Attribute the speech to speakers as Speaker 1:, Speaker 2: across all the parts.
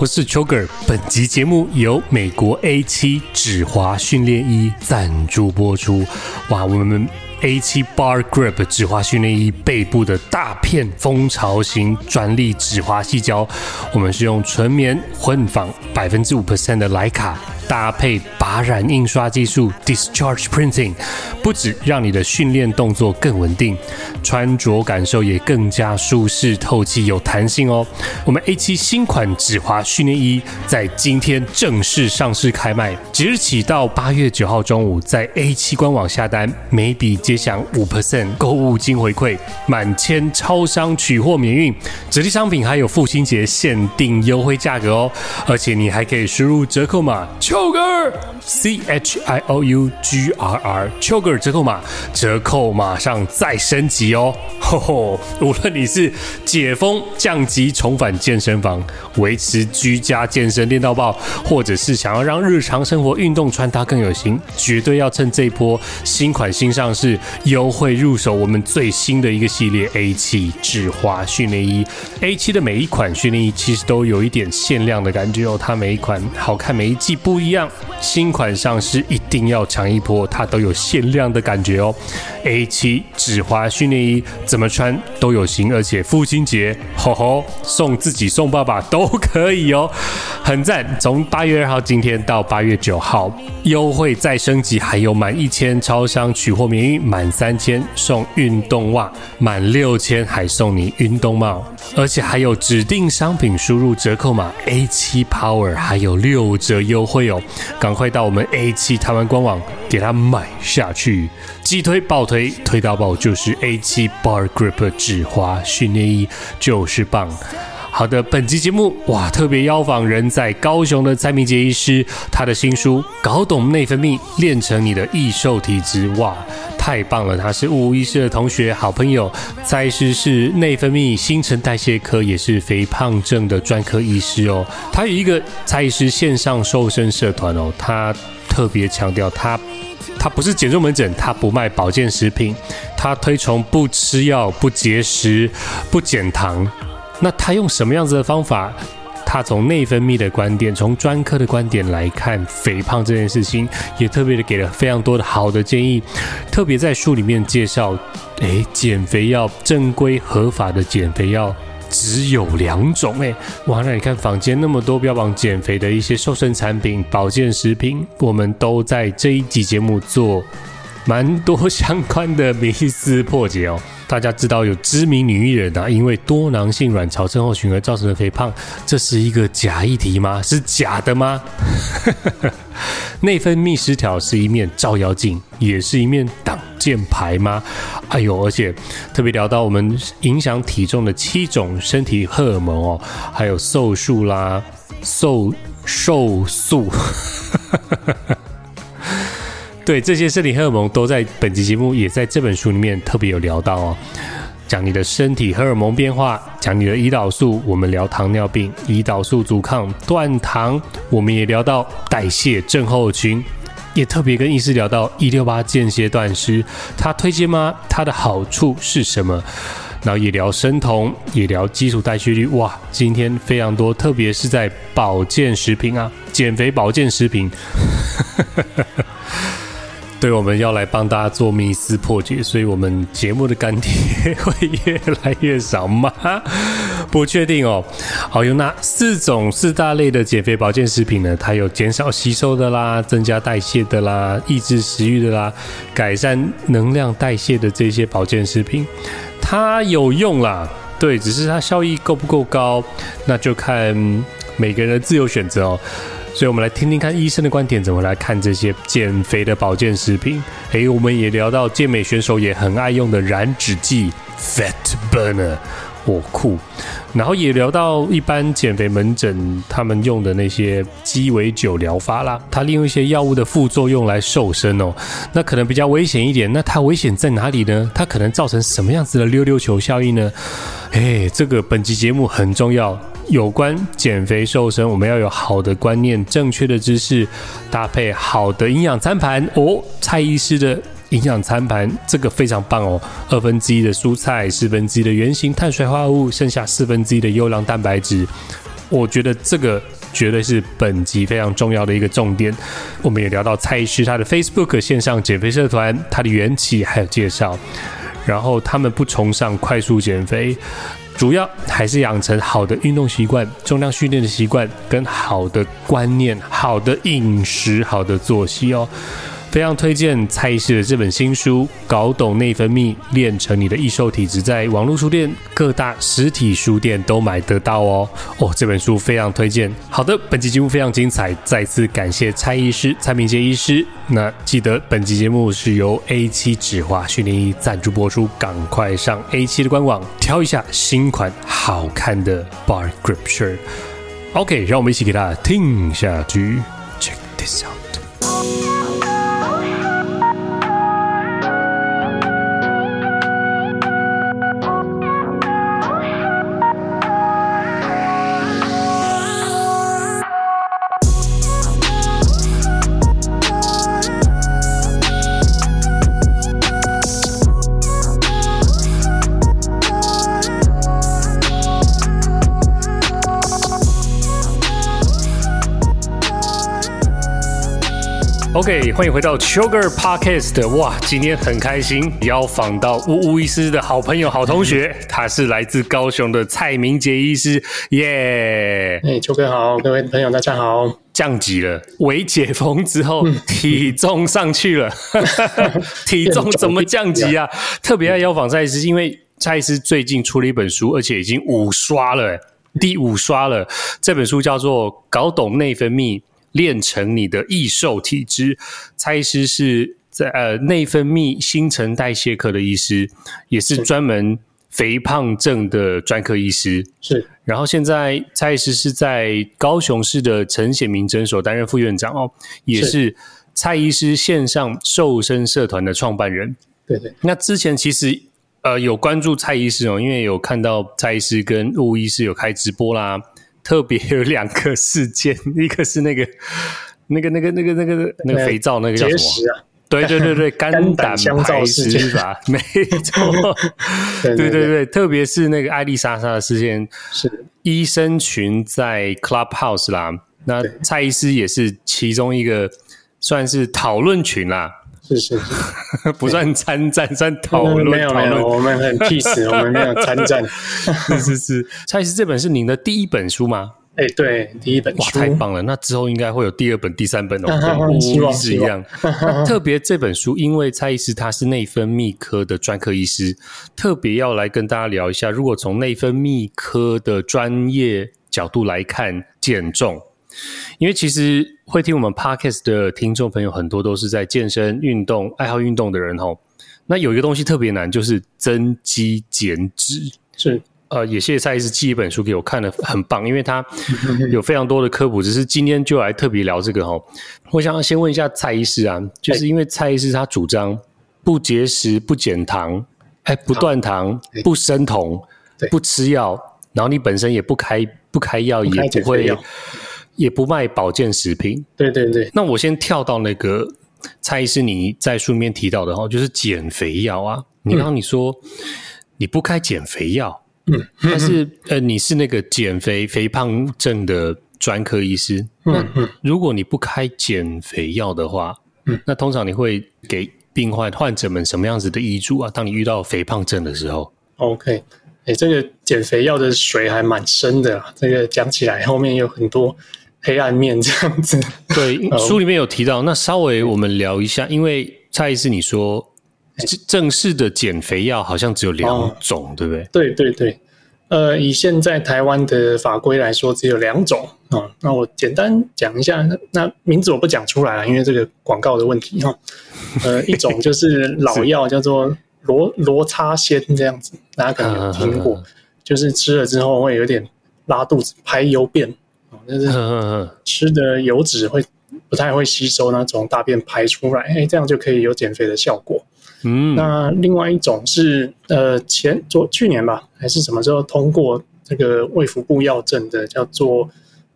Speaker 1: 我是 Choker。本集节目由美国 A7 止滑训练衣赞助播出。哇，我们 A7 Bar Grip 指滑训练衣背部的大片蜂巢型专利指滑细胶，我们是用纯棉混纺百分之五 percent 的莱卡。搭配拔染印刷技术 （Discharge Printing），不止让你的训练动作更稳定，穿着感受也更加舒适、透气、有弹性哦。我们 A7 新款指滑训练衣在今天正式上市开卖，即日起到八月九号中午，在 A7 官网下单，每笔皆享五 percent 购物金回馈，满千超商取货免运，指定商品还有父亲节限定优惠价格哦，而且你还可以输入折扣码。Choker C H I O U G R R 折扣码，折扣马上再升级哦！吼吼，无论你是解封降级重返健身房，维持居家健身练到爆，或者是想要让日常生活运动穿搭更有型，绝对要趁这一波新款新上市优惠入手我们最新的一个系列 A7 止滑训练衣。A7 的每一款训练衣其实都有一点限量的感觉哦，它每一款好看，每一季不。一样，新款上市一定要抢一波，它都有限量样的感觉哦。A7 止滑训练衣怎么穿都有型，而且父亲节吼吼送自己送爸爸都可以哦，很赞。从八月二号今天到八月九号，优惠再升级，还有满一千超商取货免运，满三千送运动袜，满六千还送你运动帽，而且还有指定商品输入折扣码 A7 Power，还有六折优惠哦。赶快到我们 A7 台湾官网给它买下去，激推爆推，推到爆就是 A7 Bar Grip。指滑训练衣，就是棒。好的，本期节目哇，特别邀访人在高雄的蔡明杰医师，他的新书《搞懂内分泌，练成你的易瘦体质》哇，太棒了！他是吴医师的同学，好朋友。蔡医师是内分泌新陈代谢科，也是肥胖症的专科医师哦。他有一个蔡医师线上瘦身社团哦，他特别强调，他他不是减重门诊，他不卖保健食品，他推崇不吃药、不节食、不减糖。那他用什么样子的方法？他从内分泌的观点，从专科的观点来看肥胖这件事情，也特别的给了非常多的好的建议。特别在书里面介绍，诶，减肥药正规合法的减肥药只有两种，诶，哇，那你看坊间那么多标榜减肥的一些瘦身产品、保健食品，我们都在这一集节目做蛮多相关的迷思破解哦。大家知道有知名女艺人啊，因为多囊性卵巢症候群而造成的肥胖，这是一个假议题吗？是假的吗？内分泌失调是一面照妖镜，也是一面挡箭牌吗？哎呦，而且特别聊到我们影响体重的七种身体荷尔蒙哦，还有瘦素啦、瘦瘦素。对，这些生理荷尔蒙都在本集节目，也在这本书里面特别有聊到哦。讲你的身体荷尔蒙变化，讲你的胰岛素，我们聊糖尿病、胰岛素阻抗、断糖，我们也聊到代谢症候群，也特别跟医师聊到一六八间歇断食，他推荐吗？他的好处是什么？然后也聊生酮，也聊基础代谢率。哇，今天非常多，特别是在保健食品啊，减肥保健食品。对，我们要来帮大家做迷思破解，所以我们节目的干爹会越来越少吗？不确定哦。好，有那四种四大类的减肥保健食品呢？它有减少吸收的啦，增加代谢的啦，抑制食欲的啦，改善能量代谢的这些保健食品，它有用啦。对，只是它效益够不够高，那就看每个人的自由选择哦。所以，我们来听听看医生的观点，怎么来看这些减肥的保健食品。诶，我们也聊到健美选手也很爱用的燃脂剂 （Fat Burner），我酷。然后也聊到一般减肥门诊他们用的那些鸡尾酒疗法啦，他利用一些药物的副作用来瘦身哦，那可能比较危险一点。那它危险在哪里呢？它可能造成什么样子的溜溜球效应呢？诶，这个本集节目很重要。有关减肥瘦身，我们要有好的观念、正确的知识，搭配好的营养餐盘哦。蔡医师的营养餐盘，这个非常棒哦。二分之一的蔬菜，四分之一的原型碳水化合物，剩下四分之一的优良蛋白质。我觉得这个绝对是本集非常重要的一个重点。我们也聊到蔡医师他的 Facebook 线上减肥社团，他的缘起还有介绍。然后他们不崇尚快速减肥，主要还是养成好的运动习惯、重量训练的习惯跟好的观念、好的饮食、好的作息哦。非常推荐蔡医师的这本新书《搞懂内分泌，练成你的易瘦体质》，在网络书店、各大实体书店都买得到哦。哦，这本书非常推荐。好的，本期节目非常精彩，再次感谢蔡医师、蔡明杰医师。那记得本期节目是由 A7 止滑训练衣赞助播出，赶快上 A7 的官网挑一下新款好看的 Bar Grip Shirt。OK，让我们一起给它听下去。Check this out。OK，欢迎回到 Sugar Podcast。哇，今天很开心，邀访到乌乌医师的好朋友、好同学，他是来自高雄的蔡明杰医师。耶！
Speaker 2: 哎，秋哥好，各位朋友大家好。
Speaker 1: 降级了，微解封之后，体重上去了。体重怎么降级啊？特别要邀访蔡医师，因为蔡医师最近出了一本书，而且已经五刷了，第五刷了。这本书叫做《搞懂内分泌》。练成你的易瘦体质，蔡医师是在呃内分泌新陈代谢科的医师，也是专门肥胖症的专科医师。
Speaker 2: 是，
Speaker 1: 然后现在蔡医师是在高雄市的陈显明诊所担任副院长哦，也是蔡医师线上瘦身社团的创办人。
Speaker 2: 对对，
Speaker 1: 那之前其实呃有关注蔡医师哦，因为有看到蔡医师跟吴医师有开直播啦。特别有两个事件，一个是那个、那个、那个、那个、那个、那个肥皂，那个叫什么？啊、对对对对，肝胆排石是吧？没错，对对对对，特别是那个艾丽莎莎的事件，是医生群在 Clubhouse 啦，那蔡医师也是其中一个，算是讨论群啦。
Speaker 2: 是是是，
Speaker 1: 不算参战，算讨论。
Speaker 2: 没有没有，我们很 peace，我们没有参战。
Speaker 1: 是是是，蔡医师这本是您的第一本书吗？
Speaker 2: 哎，对，第一本书。哇，
Speaker 1: 太棒了！那之后应该会有第二本、第三本哦，跟乌医师一样。特别这本书，因为蔡医师他是内分泌科的专科医师，特别要来跟大家聊一下，如果从内分泌科的专业角度来看减重。因为其实会听我们 Podcast 的听众朋友很多都是在健身运动、爱好运动的人吼。那有一个东西特别难，就是增肌减脂。
Speaker 2: 是，
Speaker 1: 呃，也谢谢蔡医师寄一本书给我看了，很棒，因为他 有非常多的科普。只是今天就来特别聊这个吼。我想要先问一下蔡医师啊，就是因为蔡医师他主张不节食、不减糖、哎，不断糖、不生酮、不吃药，然后你本身也不开不开药，也不会。也不卖保健食品。
Speaker 2: 对对对。
Speaker 1: 那我先跳到那个蔡医师你在书里面提到的哈，就是减肥药啊。你刚刚你说你不开减肥药，嗯，但是呃你是那个减肥肥胖症的专科医师，那如果你不开减肥药的话，嗯，那通常你会给病患患者们什么样子的医嘱啊？当你遇到肥胖症的时候
Speaker 2: ，OK，哎，这个减肥药的水还蛮深的，这个讲起来后面有很多。黑暗面这样子，
Speaker 1: 对，书里面有提到。那稍微我们聊一下，因为蔡医师你说正式的减肥药好像只有两种，哦，对不对？
Speaker 2: 对对对，呃，以现在台湾的法规来说，只有两种啊，哦。那我简单讲一下，那，那名字我不讲出来了，因为这个广告的问题哈，哦。呃，一种就是老药，叫做罗罗叉仙这样子，大家可能有听过，就是吃了之后会有点拉肚子、排油便。就是吃的油脂会不太会吸收，那从大便排出来，哎，这样就可以有减肥的效果。嗯，那另外一种是呃前昨去年吧，还是什么时候通过这个卫福部药证的，叫做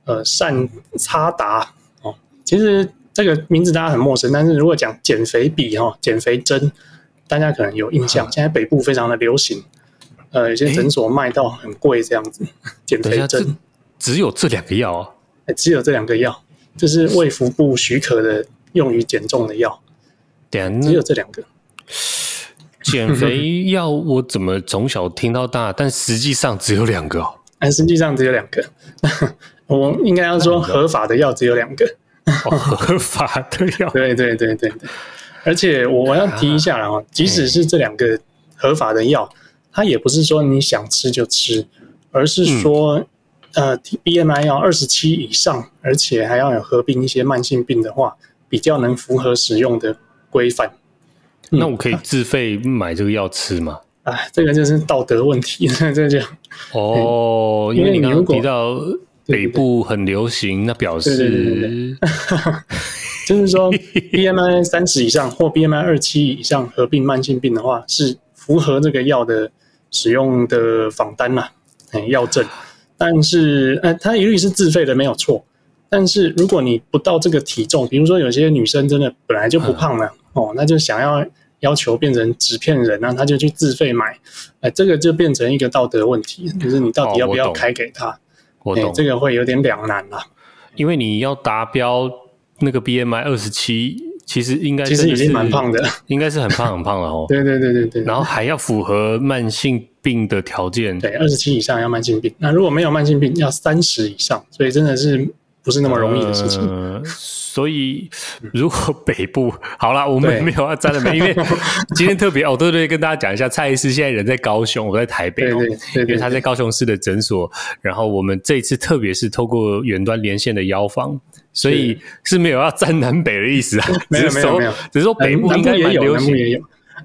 Speaker 2: 呃善差达哦。其实这个名字大家很陌生，但是如果讲减肥笔哈、哦，减肥针，大家可能有印象。现在北部非常的流行，呃，有些诊所卖到很贵这样子减肥针。
Speaker 1: 只有这两个药啊？
Speaker 2: 只有这两个药，这是卫福部许可的用于减重的药。只有这两个。
Speaker 1: 减肥药我怎么从小听到大，但实际上只有两个哦。
Speaker 2: 但实际上只有两个，我应该要说合法的药只有两个。
Speaker 1: 哦、合法的药，
Speaker 2: 对对对对对。而且我我要提一下啊，即使是这两个合法的药，它也不是说你想吃就吃，而是说，嗯、呃，BMI 要二十七以上，而且还要有合并一些慢性病的话，比较能符合使用的规范。
Speaker 1: 那我可以自费买这个药吃吗？
Speaker 2: 啊，这个就是道德问题，这就
Speaker 1: 哦，因为你刚刚提到北部很流行，那表示
Speaker 2: 就是说 BMI 三十以上或 BMI 二七以上合并慢性病的话，是符合这个药的使用的仿单嘛，哎，药证。但是，呃，它一律是自费的，没有错。但是如果你不到这个体重，比如说有些女生真的本来就不胖了，哦，那就想要。要求变成纸片人，那他就去自费买，哎，这个就变成一个道德问题，就是你到底要不要开给他？
Speaker 1: 我懂，
Speaker 2: 这个会有点两难啦。
Speaker 1: 因为你要达标那个 BMI 二十七，其实应该
Speaker 2: 其实已经蛮胖的，
Speaker 1: 应该是很胖很胖了哦。
Speaker 2: 对对对对对。
Speaker 1: 然后还要符合慢性病的条件，
Speaker 2: 对，二十七以上要慢性病，那如果没有慢性病要三十以上，所以真的是不是那么容易的事情。
Speaker 1: 呃所以，如果北部好了，我们没有要站了没？因为今天特别哦，对对，跟大家讲一下，蔡医师现在人在高雄，我在台北哦，因为他在高雄市的诊所。然后我们这一次特别是透过远端连线的邀访，所以是没有要站南北的意思啊，
Speaker 2: 没有没有没有，
Speaker 1: 只是说北部应该也有，南部，
Speaker 2: 也有。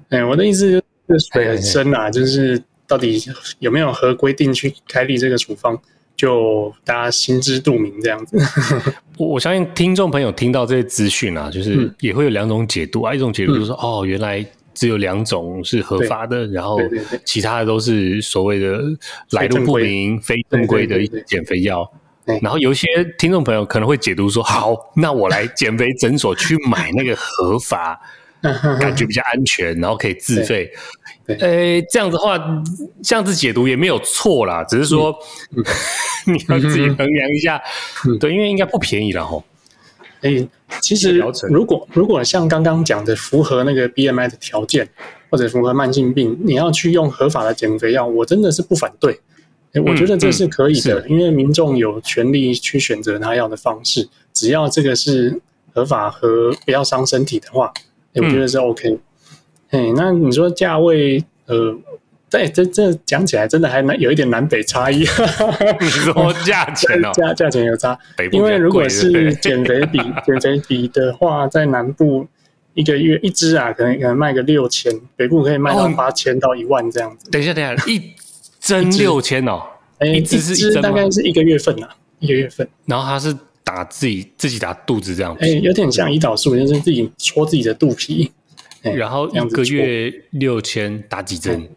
Speaker 2: 哎，我的意思就是水很深啊，就是到底有没有合规定去开立这个处方？就大家心知肚明这样子，
Speaker 1: 我 我相信听众朋友听到这些资讯啊，就是也会有两种解读啊。一种解读就是说，哦，原来只有两种是合法的，然后其他的都是所谓的来路不明、非正规的一些减肥药。然后有一些听众朋友可能会解读说，好，那我来减肥诊所去买那个合法。感觉比较安全，然后可以自费。呃、欸，这样子的话，这样子解读也没有错啦，只是说、嗯、你要自己衡量一下。嗯、对，因为应该不便宜了吼。
Speaker 2: 哎、欸，其实如果如果像刚刚讲的符合那个 BMI 的条件，或者符合慢性病，你要去用合法的减肥药，我真的是不反对。欸、我觉得这是可以的，嗯嗯、因为民众有权利去选择他要的方式，只要这个是合法和不要伤身体的话。我觉得是 OK，哎，那你说价位，呃，对，这这讲起来真的还蛮有一点南北差异。
Speaker 1: 你说价钱哦，
Speaker 2: 价价钱有差，因为如果是减肥比减肥比的话，在南部一个月一支啊，可能可能卖个六千，北部可以卖到八千到一万这样子。
Speaker 1: 等一下，等一下，一针六千哦，
Speaker 2: 哎，一支是一针大概是一个月份啊，一个月份，
Speaker 1: 然后它是。打自己自己打肚子这样子，哎、
Speaker 2: 欸，有点像胰岛素，就是自己戳自己的肚皮，
Speaker 1: 欸、然后一个月六千打几针？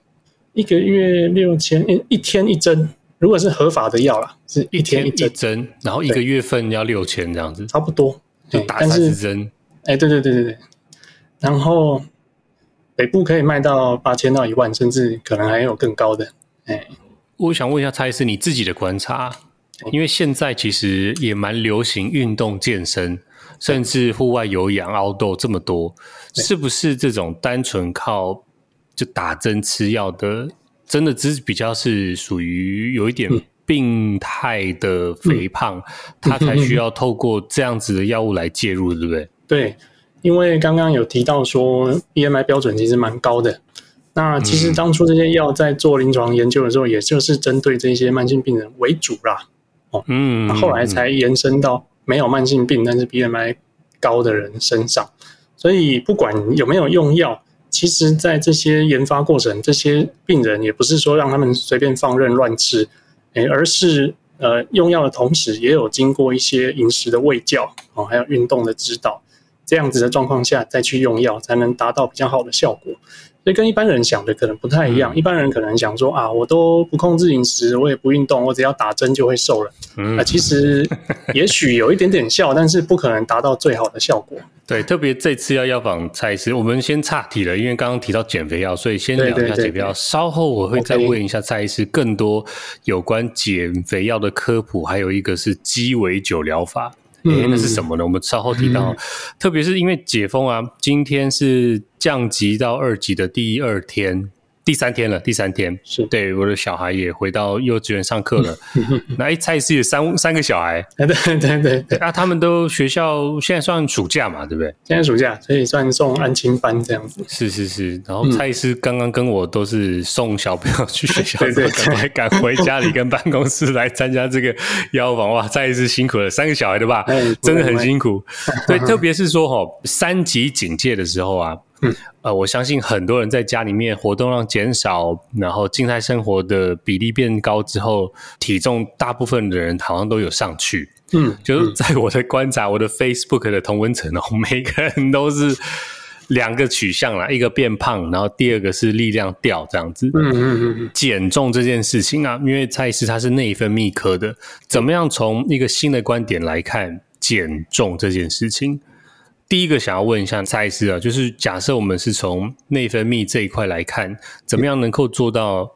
Speaker 2: 一个月六千，一天一针。如果是合法的药啦，是一天一针，
Speaker 1: 然后一个月份要六千这样子，
Speaker 2: 差不多，
Speaker 1: 就打三十针。
Speaker 2: 哎、欸，对对对对对。然后北部可以卖到八千到一万，甚至可能还有更高的。哎、欸，
Speaker 1: 我想问一下蔡医师，你自己的观察？因为现在其实也蛮流行运动健身，甚至户外有氧、outdoor 这么多，是不是这种单纯靠就打针吃药的，真的只是比较是属于有一点病态的肥胖，他才需要透过这样子的药物来介入，对不对？
Speaker 2: 对，因为刚刚有提到说 BMI 标准其实蛮高的，那其实当初这些药在做临床研究的时候，也就是针对这些慢性病人为主啦。哦，嗯，后来才延伸到没有慢性病但是 BMI 高的人身上，所以不管有没有用药，其实在这些研发过程，这些病人也不是说让他们随便放任乱吃，诶，而是呃用药的同时，也有经过一些饮食的喂教哦，还有运动的指导，这样子的状况下再去用药，才能达到比较好的效果。所以跟一般人想的可能不太一样。嗯、一般人可能想说啊，我都不控制饮食，我也不运动，我只要打针就会瘦了。嗯、啊，其实也许有一点点效，但是不可能达到最好的效果。
Speaker 1: 对，特别这次要药访蔡医师，我们先岔题了，因为刚刚提到减肥药，所以先聊一下减肥药。对对对对，稍后我会再问一下蔡医师更多有关减肥药的科普，还有一个是鸡尾酒疗法。哎，那是什么呢？我们稍后提到，嗯、特别是因为解封啊，今天是降级到二级的第二天。第三天了，第三天是对我的小孩也回到幼稚园上课了。那哎，蔡医师有三三个小孩，
Speaker 2: 对对对对，
Speaker 1: 啊，他们都学校现在算暑假嘛，对不对？
Speaker 2: 现在暑假，所以算送安亲班这样子。
Speaker 1: 是是是，然后蔡医师刚刚跟我都是送小朋友去学校，对 对，还赶回家里跟办公室来参加这个邀访。哇，蔡医师辛苦了，三个小孩对吧？真的很辛苦。对，特别是说哈，三级警戒的时候啊。嗯，呃，我相信很多人在家里面活动量减少，然后静态生活的比例变高之后，体重大部分的人好像都有上去。嗯，就是在我的观察，我的 Facebook 的同温层哦，每个人都是两个取向啦，一个变胖，然后第二个是力量掉这样子。嗯嗯嗯，减重这件事情啊，因为蔡医师他是内分泌科的，怎么样从一个新的观点来看减重这件事情？第一个想要问一下蔡医师啊，就是假设我们是从内分泌这一块来看，怎么样能够做到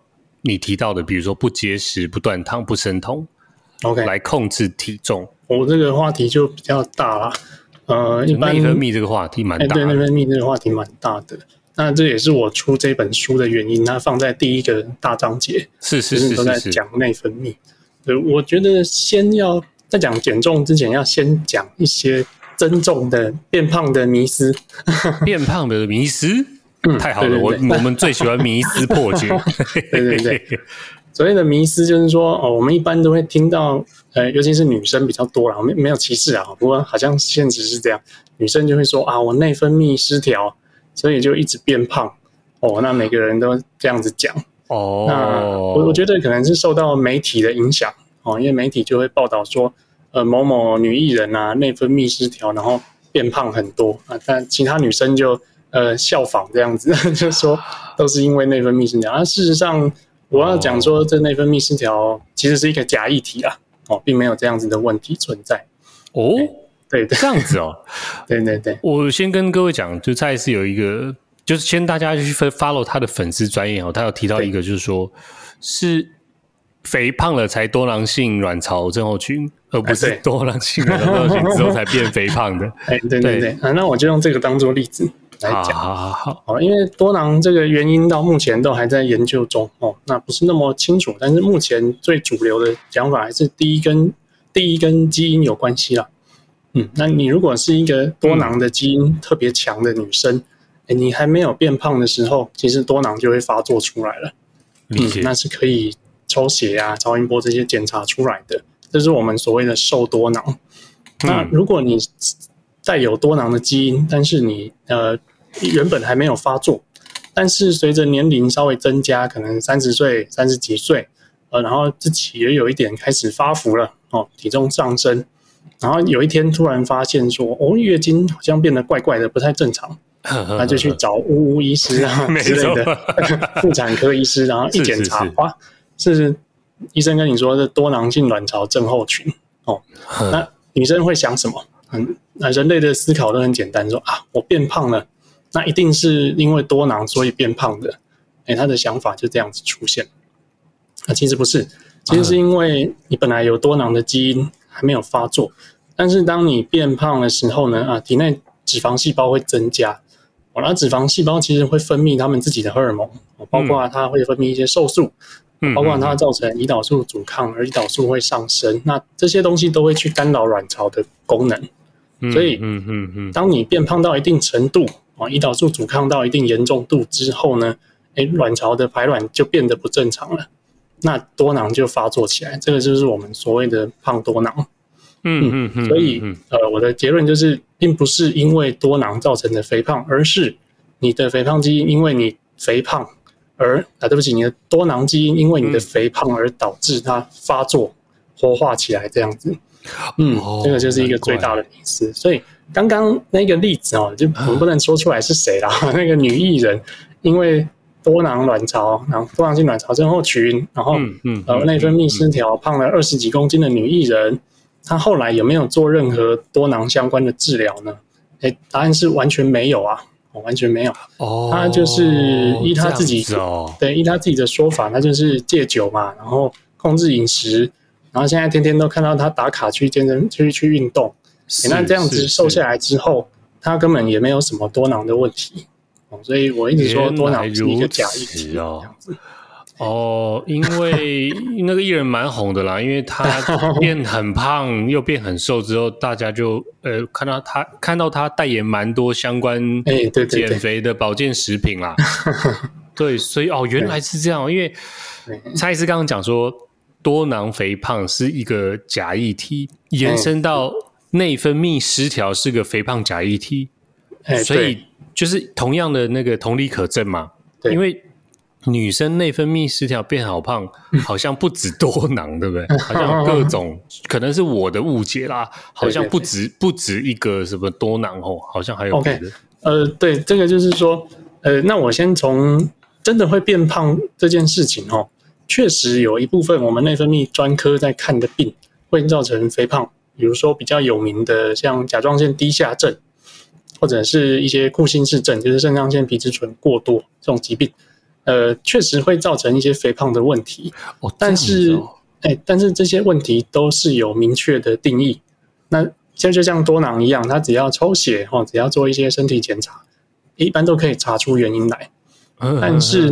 Speaker 1: 你提到的，比如说不节食、不断糖、不生酮，OK，来控制体重？
Speaker 2: 我这个话题就比较大了，呃，一般
Speaker 1: 内分泌这个话题蛮大的，
Speaker 2: 对，内分泌这个话题蛮大的。那这也是我出这本书的原因，它放在第一个大章节，
Speaker 1: 是是是，是，
Speaker 2: 都在讲内分泌。对，我觉得先要在讲减重之前，要先讲一些。增重的变胖的迷思，
Speaker 1: 变胖的迷思，嗯，太好了，对对对，我我们最喜欢迷思破解。
Speaker 2: 对对对，所谓的迷思就是说，哦，我们一般都会听到，呃，尤其是女生比较多啦，没没有歧视啊，不过好像现实是这样，女生就会说啊，我内分泌失调，所以就一直变胖。哦，那每个人都这样子讲。哦，那我我觉得可能是受到媒体的影响，哦，因为媒体就会报道说。呃，某某女艺人啊，内分泌失调，然后变胖很多啊，但其他女生就呃效仿这样子，就说都是因为内分泌失调。而、啊、事实上，我要讲说，这内分泌失调其实是一个假议题啊，哦，并没有这样子的问题存在。
Speaker 1: 哦，对，这样子哦，
Speaker 2: 对对对。
Speaker 1: 我先跟各位讲，就蔡医师有一个，就是先大家去 follow 他的粉丝专业哦，他有提到一个，就是说是。肥胖了才多囊性卵巢症候群，而不是多囊性卵巢症候群之后才变肥胖的。
Speaker 2: 哎，对对对，啊，那我就用这个当做例子来讲。好好好，好，因为多囊这个原因到目前都还在研究中哦，那不是那么清楚。但是目前最主流的讲法还是第一跟第一跟基因有关系啦。嗯，那你如果是一个多囊的基因特别强的女生，哎、嗯，你还没有变胖的时候，其实多囊就会发作出来了。嗯，那是可以。抽血啊，超音波这些检查出来的，这是我们所谓的瘦多囊。嗯、那如果你带有多囊的基因，但是你呃原本还没有发作，但是随着年龄稍微增加，可能三十岁、三十几岁，呃，然后自己也有一点开始发福了哦，体重上升，然后有一天突然发现说，哦，月经好像变得怪怪的，不太正常，那就去找呜呜医师啊 之类的 妇产科医师，然后一检查，哇！是医生跟你说是多囊性卵巢症候群哦，那女生会想什么？嗯，那人类的思考都很简单，说啊，我变胖了，那一定是因为多囊所以变胖的。哎，他的想法就这样子出现。那其实不是，其实是因为你本来有多囊的基因还没有发作，但是当你变胖的时候呢，啊，体内脂肪细胞会增加，哦，那脂肪细胞其实会分泌他们自己的荷尔蒙，包括它会分泌一些瘦素。包括它造成胰岛素阻抗，而胰岛素会上升，那这些东西都会去干扰卵巢的功能。所以，嗯嗯嗯，当你变胖到一定程度啊，胰岛素阻抗到一定严重度之后呢，诶，卵巢的排卵就变得不正常了，那多囊就发作起来，这个就是我们所谓的胖多囊。嗯嗯嗯，所以呃，我的结论就是，并不是因为多囊造成的肥胖，而是你的肥胖基因因为你肥胖。而啊，对不起，你的多囊基因因为你的肥胖而导致它发作、活化起来这样子，嗯，哦、这个就是一个最大的迷思。所以刚刚那个例子哦，就我们不能说出来是谁啦，那个女艺人，因为多囊卵巢，然后多囊性卵巢症候群，然后
Speaker 1: 嗯嗯
Speaker 2: 呃内分泌失调，胖了二十几公斤的女艺人，她后来有没有做任何多囊相关的治疗呢？哎，答案是完全没有啊，完全没有。
Speaker 1: 哦，
Speaker 2: 他就是依他自己
Speaker 1: 哦，
Speaker 2: 对，依他自己的说法，他就是戒酒嘛，然后控制饮食，然后现在天天都看到他打卡去健身，去去运动。那这样子瘦下来之后，他根本也没有什么多囊的问题。所以我一直说多囊是一个假议题
Speaker 1: 哦。哦，因为 那个艺人蛮红的啦，因为他 变很胖又变很瘦之后，大家就呃看到他看到他代言蛮多相关减肥的保健食品啦。对，所以哦原来是这样，因为蔡医师刚刚讲说多囊肥胖是一个假议题，延伸到内分泌失调是个肥胖假议题，所以。就是同样的那个同理可证嘛，对，因为女生内分泌失调变好胖，好像不止多囊，对不对？好像各种可能是我的误解啦，好像不止不止一个什么多囊哦，好像还有别的。Okay,
Speaker 2: 呃，对，这个就是说，呃，那我先从真的会变胖这件事情哦，确实有一部分我们内分泌专科在看的病会造成肥胖，比如说比较有名的像甲状腺低下症。或者是一些库欣氏症，就是肾上腺皮质醇过多这种疾病，呃，确实会造成一些肥胖的问题。
Speaker 1: 哦，
Speaker 2: 但是，哎、欸，但是这些问题都是有明确的定义。那现在就像多囊一样，它只要抽血哦，只要做一些身体检查，一般都可以查出原因来。但是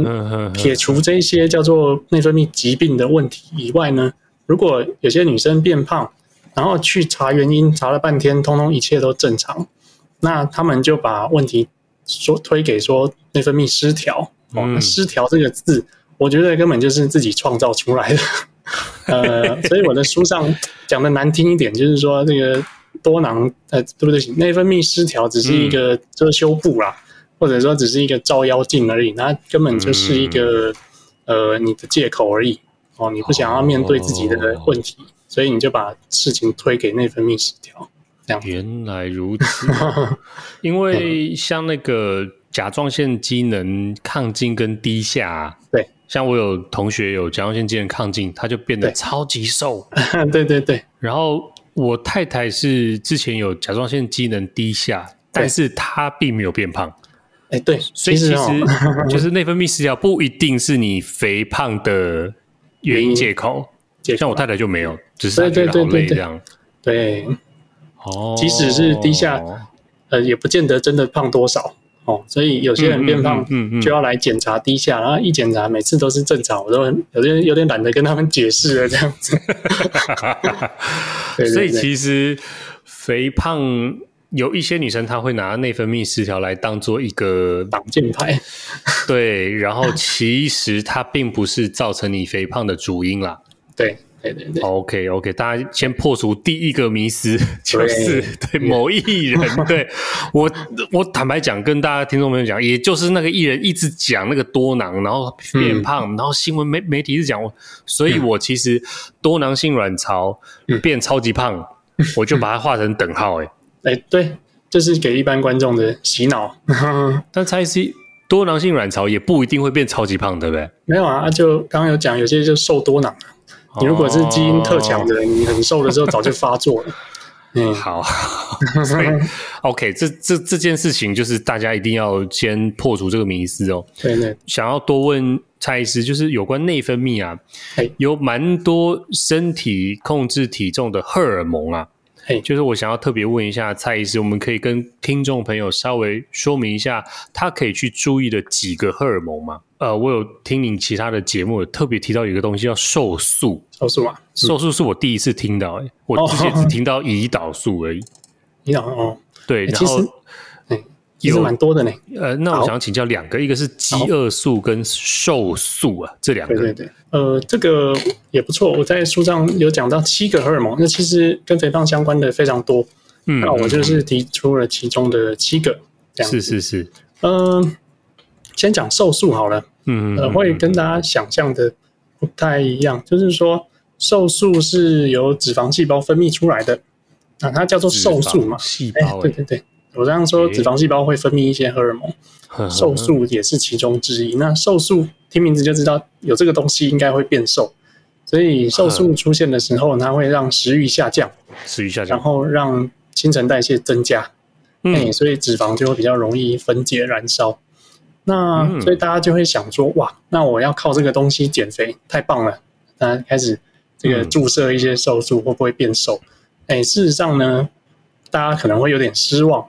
Speaker 2: 撇除这些叫做内分泌疾病的问题以外呢，如果有些女生变胖，然后去查原因，查了半天，通通一切都正常。那他们就把问题说推给说内分泌失调，哦，失调这个字，我觉得根本就是自己创造出来的。呃，所以我的书上讲的难听一点，就是说这个多囊，呃，对不对？内分泌失调只是一个遮羞布啦，或者说只是一个照妖镜而已，那根本就是一个呃你的借口而已。哦，你不想要面对自己的问题，所以你就把事情推给内分泌失调。
Speaker 1: 原来如此，因为 像那个甲状腺机能亢进跟低下，啊，
Speaker 2: 对，
Speaker 1: 像我有同学有甲状腺机能亢进，他就变得超级瘦，
Speaker 2: 对对对。
Speaker 1: 然后我太太是之前有甲状腺机能低下，但是她并没有变胖，
Speaker 2: 哎，对，
Speaker 1: 所以其实 就是内分泌失调不一定是你肥胖的原因借口，像我太太就没有，只是她觉得好累
Speaker 2: 这样，对。哦，即使是低下，呃，也不见得真的胖多少哦。所以有些人变胖，嗯，就要来检查低下，然后一检查，每次都是正常，我都很有点有点懒得跟他们解释了，这样子。
Speaker 1: 对对对，所以其实肥胖有一些女生，她会拿内分泌失调来当做一个
Speaker 2: 挡箭牌。
Speaker 1: 对，然后其实它并不是造成你肥胖的主因啦。
Speaker 2: 对。对对对
Speaker 1: ，OK OK，大家先破除第一个迷思，就是对某艺人，对。我我坦白讲，跟大家听众朋友讲，也就是那个艺人一直讲那个多囊，然后变胖，嗯、然后新闻媒媒体一直讲，所以我其实多囊性卵巢变超级胖，嗯、我就把它画成等号、欸，哎，
Speaker 2: 哎，对，这、就是给一般观众的洗脑，
Speaker 1: 但蔡司多囊性卵巢也不一定会变超级胖，对不对？
Speaker 2: 没有啊，就刚刚有讲，有些就瘦多囊。你如果是基因特强的人，你很瘦的时候早就发作了。
Speaker 1: 嗯，好，所以 OK，这这这件事情就是大家一定要先破除这个迷思哦。
Speaker 2: 对对，
Speaker 1: 想要多问蔡医师，就是有关内分泌啊，有蛮多身体控制体重的荷尔蒙啊。
Speaker 2: 嘿，
Speaker 1: 就是我想要特别问一下蔡医师，我们可以跟听众朋友稍微说明一下，他可以去注意的几个荷尔蒙吗？呃，我有听你其他的节目，特别提到一个东西叫瘦素。
Speaker 2: 瘦素啊，
Speaker 1: 瘦素是我第一次听到，哎，我之前只听到胰岛素而已。
Speaker 2: 胰岛哦，
Speaker 1: 对，然后。
Speaker 2: 有蛮多的呢。
Speaker 1: 呃，那我想请教两个，一个是饥饿素跟瘦素啊，这两个。
Speaker 2: 对对对。呃，这个也不错。我在书上有讲到七个荷尔蒙，那其实跟肥胖相关的非常多。嗯。那我就是提出了其中的七个。这样。
Speaker 1: 是是是。
Speaker 2: 嗯、呃，先讲瘦素好了。嗯呃，会跟大家想象的不太一样，就是说瘦素是由脂肪细胞分泌出来的，啊，它叫做瘦素嘛。
Speaker 1: 细胞、欸。
Speaker 2: 对对对。我刚刚说脂肪细胞会分泌一些荷尔蒙，瘦素也是其中之一。那瘦素听名字就知道有这个东西应该会变瘦，所以瘦素出现的时候，它会让食欲下降，
Speaker 1: 食欲下降，
Speaker 2: 然后让新陈代谢增加，嗯，所以脂肪就会比较容易分解燃烧。那所以大家就会想说，哇，那我要靠这个东西减肥，太棒了！大家开始这个注射一些瘦素，会不会变瘦？哎，事实上呢，大家可能会有点失望。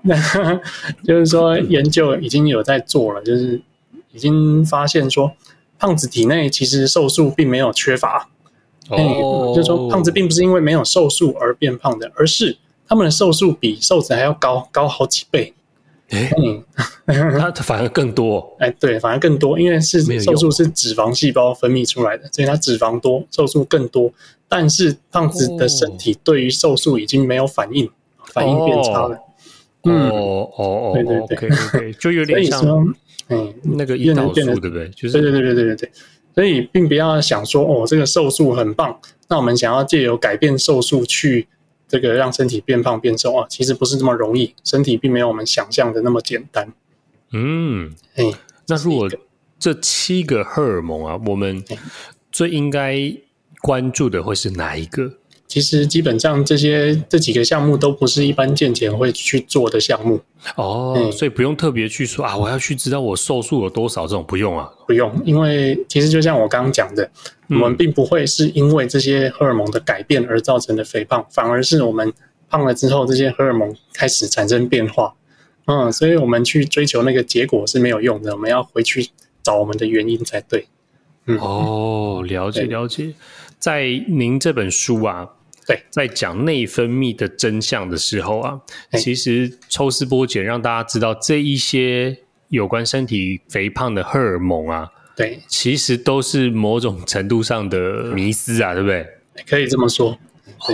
Speaker 2: 就是说，研究已经有在做了，就是已经发现说，胖子体内其实瘦素并没有缺乏。哦，就是说，胖子并不是因为没有瘦素而变胖的，而是他们的瘦素比瘦子还要高，高好几倍。哎，
Speaker 1: 嗯，它反而更多。
Speaker 2: 哎，对，反而更多，因为是瘦素是脂肪细胞分泌出来的，所以它脂肪多，瘦素更多。但是胖子的身体对于瘦素已经没有反应，反应变差了。
Speaker 1: 嗯，哦哦，对对对对，就有点像，嗯，那个胰岛素，对不对？就是
Speaker 2: 对对对对对对对。所以并不要想说，哦，这个瘦素很棒，那我们想要借由改变瘦素去这个让身体变胖变瘦啊，其实不是这么容易，身体并没有我们想象的那么简单。
Speaker 1: 嗯，哎，那如果这七个荷尔蒙啊，我们最应该。关注的会是哪一个？
Speaker 2: 其实基本上这些这几个项目都不是一般健检会去做的项目
Speaker 1: 哦，嗯、所以不用特别去说啊，我要去知道我瘦素有多少，这种不用啊，
Speaker 2: 不用，因为其实就像我刚刚讲的，嗯、我们并不会是因为这些荷尔蒙的改变而造成的肥胖，反而是我们胖了之后，这些荷尔蒙开始产生变化，嗯，所以我们去追求那个结果是没有用的，我们要回去找我们的原因才对。
Speaker 1: 嗯、哦，了解了解。在您这本书啊，
Speaker 2: 对，
Speaker 1: 在讲内分泌的真相的时候啊，其实抽丝剥茧让大家知道这一些有关身体肥胖的荷尔蒙啊，
Speaker 2: 对，
Speaker 1: 其实都是某种程度上的迷思啊，对不对？
Speaker 2: 可以这么说。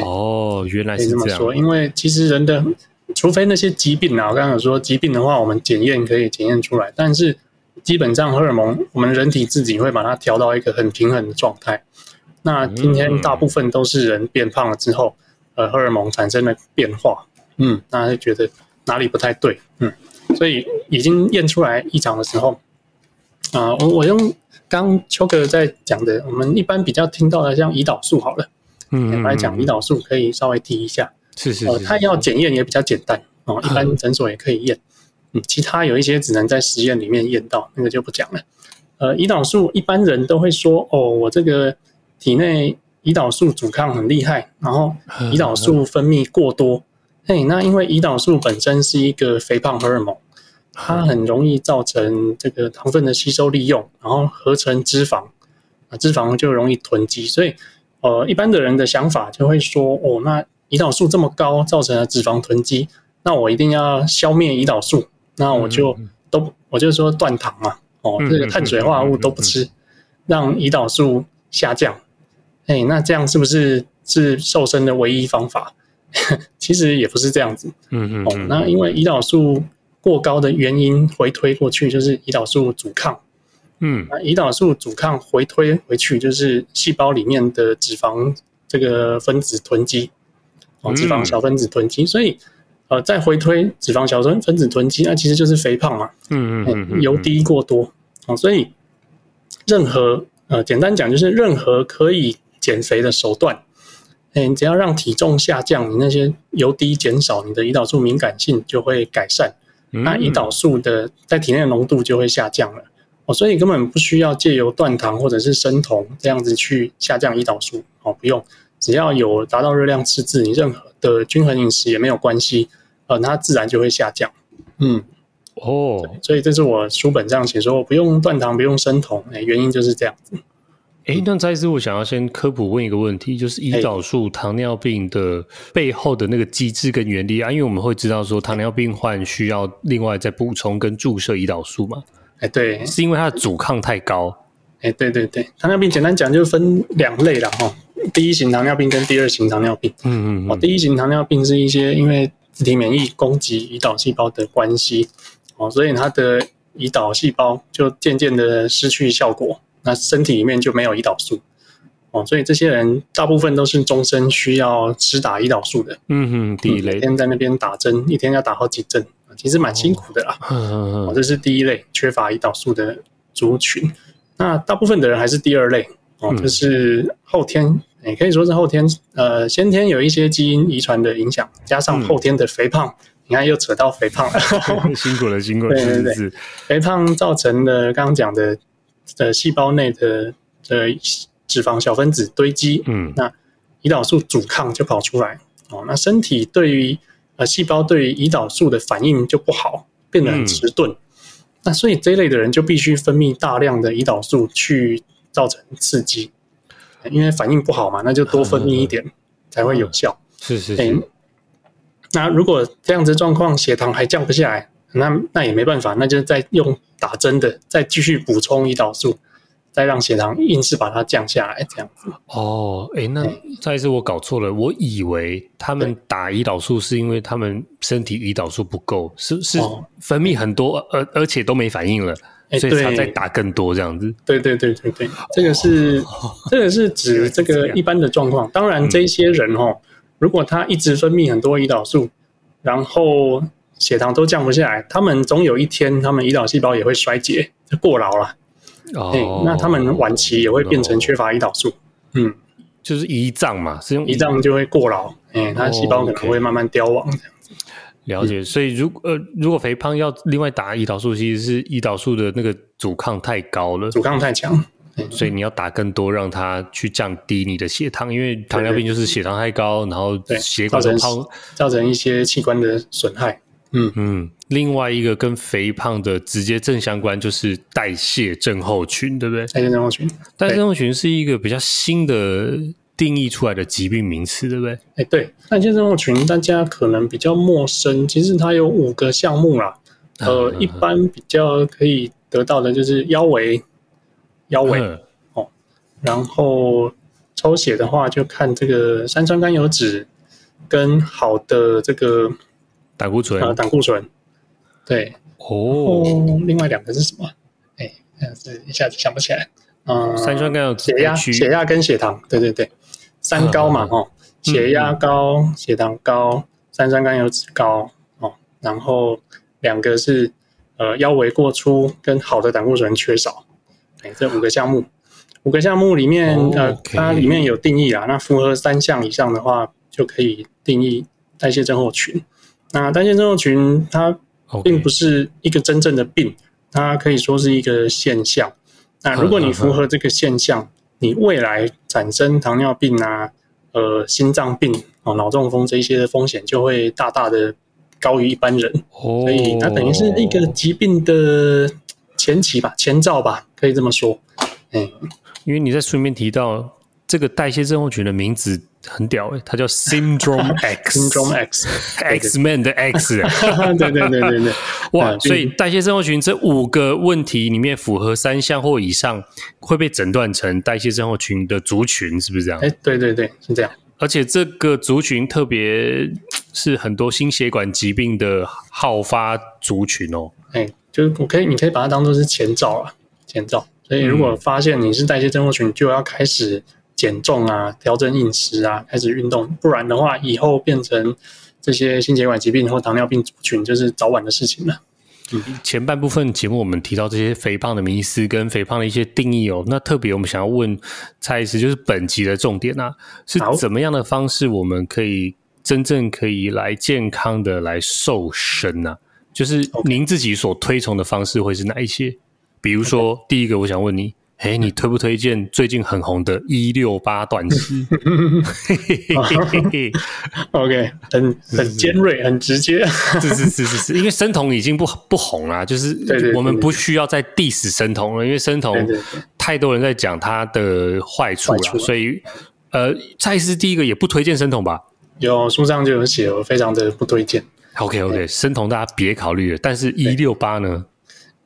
Speaker 1: 哦，原来是这么说，
Speaker 2: 因为其实人的，除非那些疾病啊，我刚刚有说疾病的话，我们检验可以检验出来，但是基本上荷尔蒙，我们人体自己会把它调到一个很平衡的状态。那今天大部分都是人变胖了之后，呃，荷尔蒙产生了变化，嗯，大家就觉得哪里不太对，嗯，所以已经验出来异常的时候，啊、呃，我我用刚秋哥在讲的，我们一般比较听到的像胰岛素好了，嗯，来讲胰岛素可以稍微提一下，
Speaker 1: 是是，
Speaker 2: 呃，它要检验也比较简单哦，一般诊所也可以验，嗯，其他有一些只能在实验里面验到，那个就不讲了，呃，胰岛素一般人都会说，哦，我这个。体内胰岛素阻抗很厉害，然后胰岛素分泌过多。嘿，那因为胰岛素本身是一个肥胖荷尔蒙，它很容易造成这个糖分的吸收利用，然后合成脂肪，啊，脂肪就容易囤积。所以，呃，一般的人的想法就会说，哦，那胰岛素这么高，造成了脂肪囤积，那我一定要消灭胰岛素，那我就都，我就说断糖嘛，哦，这个碳水化合物都不吃，让胰岛素下降。哎，那这样是不是是瘦身的唯一方法？其实也不是这样子。嗯嗯。哦，那因为胰岛素过高的原因，回推过去就是胰岛素阻抗。嗯。那胰岛素阻抗回推回去，就是细胞里面的脂肪这个分子囤积。哦，脂肪小分子囤积，所以呃，再回推脂肪小分分子囤积，那其实就是肥胖嘛。嗯嗯嗯。油低过多。哦，所以任何呃，简单讲就是任何可以。减肥的手段，哎，你只要让体重下降，你那些油低减少，你的胰岛素敏感性就会改善，嗯、那胰岛素的在体内的浓度就会下降了。哦，所以根本不需要借由断糖或者是生酮这样子去下降胰岛素。哦，不用，只要有达到热量赤字，你任何的均衡饮食也没有关系，呃，它自然就会下降。嗯，哦，所以这是我书本上写说，我不用断糖，不用生酮，哎，原因就是这样子。
Speaker 1: 哎，那再次我想要先科普问一个问题，就是胰岛素糖尿病的背后的那个机制跟原理啊，因为我们会知道说糖尿病患需要另外再补充跟注射胰岛素嘛。
Speaker 2: 哎，对，
Speaker 1: 是因为它的阻抗太高。
Speaker 2: 哎，对对对，糖尿病简单讲就分两类了哈，第一型糖尿病跟第二型糖尿病。嗯嗯。哦，第一型糖尿病是一些因为自体免疫攻击胰岛细胞的关系，哦，所以它的胰岛细胞就渐渐的失去效果。那身体里面就没有胰岛素哦，所以这些人大部分都是终身需要吃打胰岛素的。嗯哼，第一类，每天在那边打针，一天要打好几针其实蛮辛苦的啦。哦，这是第一类缺乏胰岛素的族群。那大部分的人还是第二类哦，就是后天，也可以说是后天，呃，先天有一些基因遗传的影响，加上后天的肥胖。你看，又扯到肥胖了，
Speaker 1: 辛苦了，辛苦了。
Speaker 2: 对对对，肥胖造成的刚刚讲的的细胞内的的脂肪小分子堆积，嗯，那胰岛素阻抗就跑出来哦，那身体对于呃细胞对于胰岛素的反应就不好，变得很迟钝。嗯、那所以这一类的人就必须分泌大量的胰岛素去造成刺激，因为反应不好嘛，那就多分泌一点 才会有效。嗯、
Speaker 1: 是是是。欸
Speaker 2: 那如果这样子状况，血糖还降不下来，那那也没办法，那就再用打针的，再继续补充胰岛素，再让血糖硬是把它降下来，这样子。
Speaker 1: 哦，哎、欸，那再一次我搞错了，我以为他们打胰岛素是因为他们身体胰岛素不够，是是分泌很多，而而且都没反应了，所以他再打更多这样子。
Speaker 2: 对对对对对，这个是、哦、这个是指这个一般的状况。当然，这些人哦。嗯如果他一直分泌很多胰岛素，然后血糖都降不下来，他们总有一天，他们胰岛细胞也会衰竭，就过劳了。哦、欸，那他们晚期也会变成缺乏胰岛素。哦、嗯，
Speaker 1: 就是胰脏嘛，是用
Speaker 2: 胰脏就会过劳，哎、欸，它细胞可能会慢慢凋亡这样子。
Speaker 1: 了解，所以如呃，如果肥胖要另外打胰岛素，其实是胰岛素的那个阻抗太高了，
Speaker 2: 阻抗太强。
Speaker 1: 所以你要打更多，让它去降低你的血糖，因为糖尿病就是血糖太高，然后血管
Speaker 2: 造成一些器官的损害。嗯
Speaker 1: 嗯，另外一个跟肥胖的直接正相关就是代谢症候群，对不对？
Speaker 2: 代谢症候群，
Speaker 1: 代谢症候群是一个比较新的定义出来的疾病名词，对不对？
Speaker 2: 哎，对，代谢症候群大家可能比较陌生，其实它有五个项目啦。呃，一般比较可以得到的就是腰围。腰围、嗯、哦，然后抽血的话，就看这个三酸甘油酯跟好的这个
Speaker 1: 胆固醇
Speaker 2: 啊，胆固醇。对
Speaker 1: 哦，
Speaker 2: 另外两个是什么？哎，是一下子想不起来。嗯，
Speaker 1: 三酸甘油酯、
Speaker 2: 血压、血压跟血糖。对对对，三高嘛，哦，血压高、嗯、血糖高、三酸甘油酯高哦，然后两个是呃腰围过粗跟好的胆固醇缺少。哎，这五个项目，五个项目里面，oh. 呃，它里面有定义啊。那符合三项以上的话，就可以定义代谢症候群。那代谢症候群它并不是一个真正的病，它可以说是一个现象。那如果你符合这个现象，你未来产生糖尿病啊、呃，心脏病啊、脑中风这一些的风险就会大大的高于一般人。Oh. 所以它等于是一个疾病的。前期吧，前兆吧，可以这么说。嗯，
Speaker 1: 因为你在书里面提到这个代谢症候群的名字很屌诶，它叫 Syndrome X，Syndrome X，X-Men 的 X。
Speaker 2: 对对对对对，
Speaker 1: 哇！所以代谢症候群这五个问题里面符合三项或以上，会被诊断成代谢症候群的族群，是不是这样？
Speaker 2: 哎，对对对，是这样。
Speaker 1: 而且这个族群特别是很多心血管疾病的好发族群哦。
Speaker 2: 哎。就是我可以，你可以把它当做是前兆啊，前兆。所以如果发现你是代谢症候群，就要开始减重啊，调整饮食啊，开始运动。不然的话，以后变成这些心血管疾病或糖尿病族群，就是早晚的事情了。
Speaker 1: 嗯，前半部分节目我们提到这些肥胖的迷思跟肥胖的一些定义哦。那特别我们想要问蔡医师，就是本集的重点啊，是怎么样的方式我们可以真正可以来健康的来瘦身呢？就是您自己所推崇的方式会是哪一些？比如说，第一个，我想问你，哎，你推不推荐最近很红的一六八断食？
Speaker 2: OK，很很尖锐，很直接。
Speaker 1: 是是是是是，因为生酮已经不不红了，就是我们不需要再 diss 生酮了，因为生酮太多人在讲它的坏处了，所以呃，蔡司第一个也不推荐生酮吧？
Speaker 2: 有书上就有写，我非常的不推荐。
Speaker 1: OK OK，生酮大家别考虑了，但是一六八呢？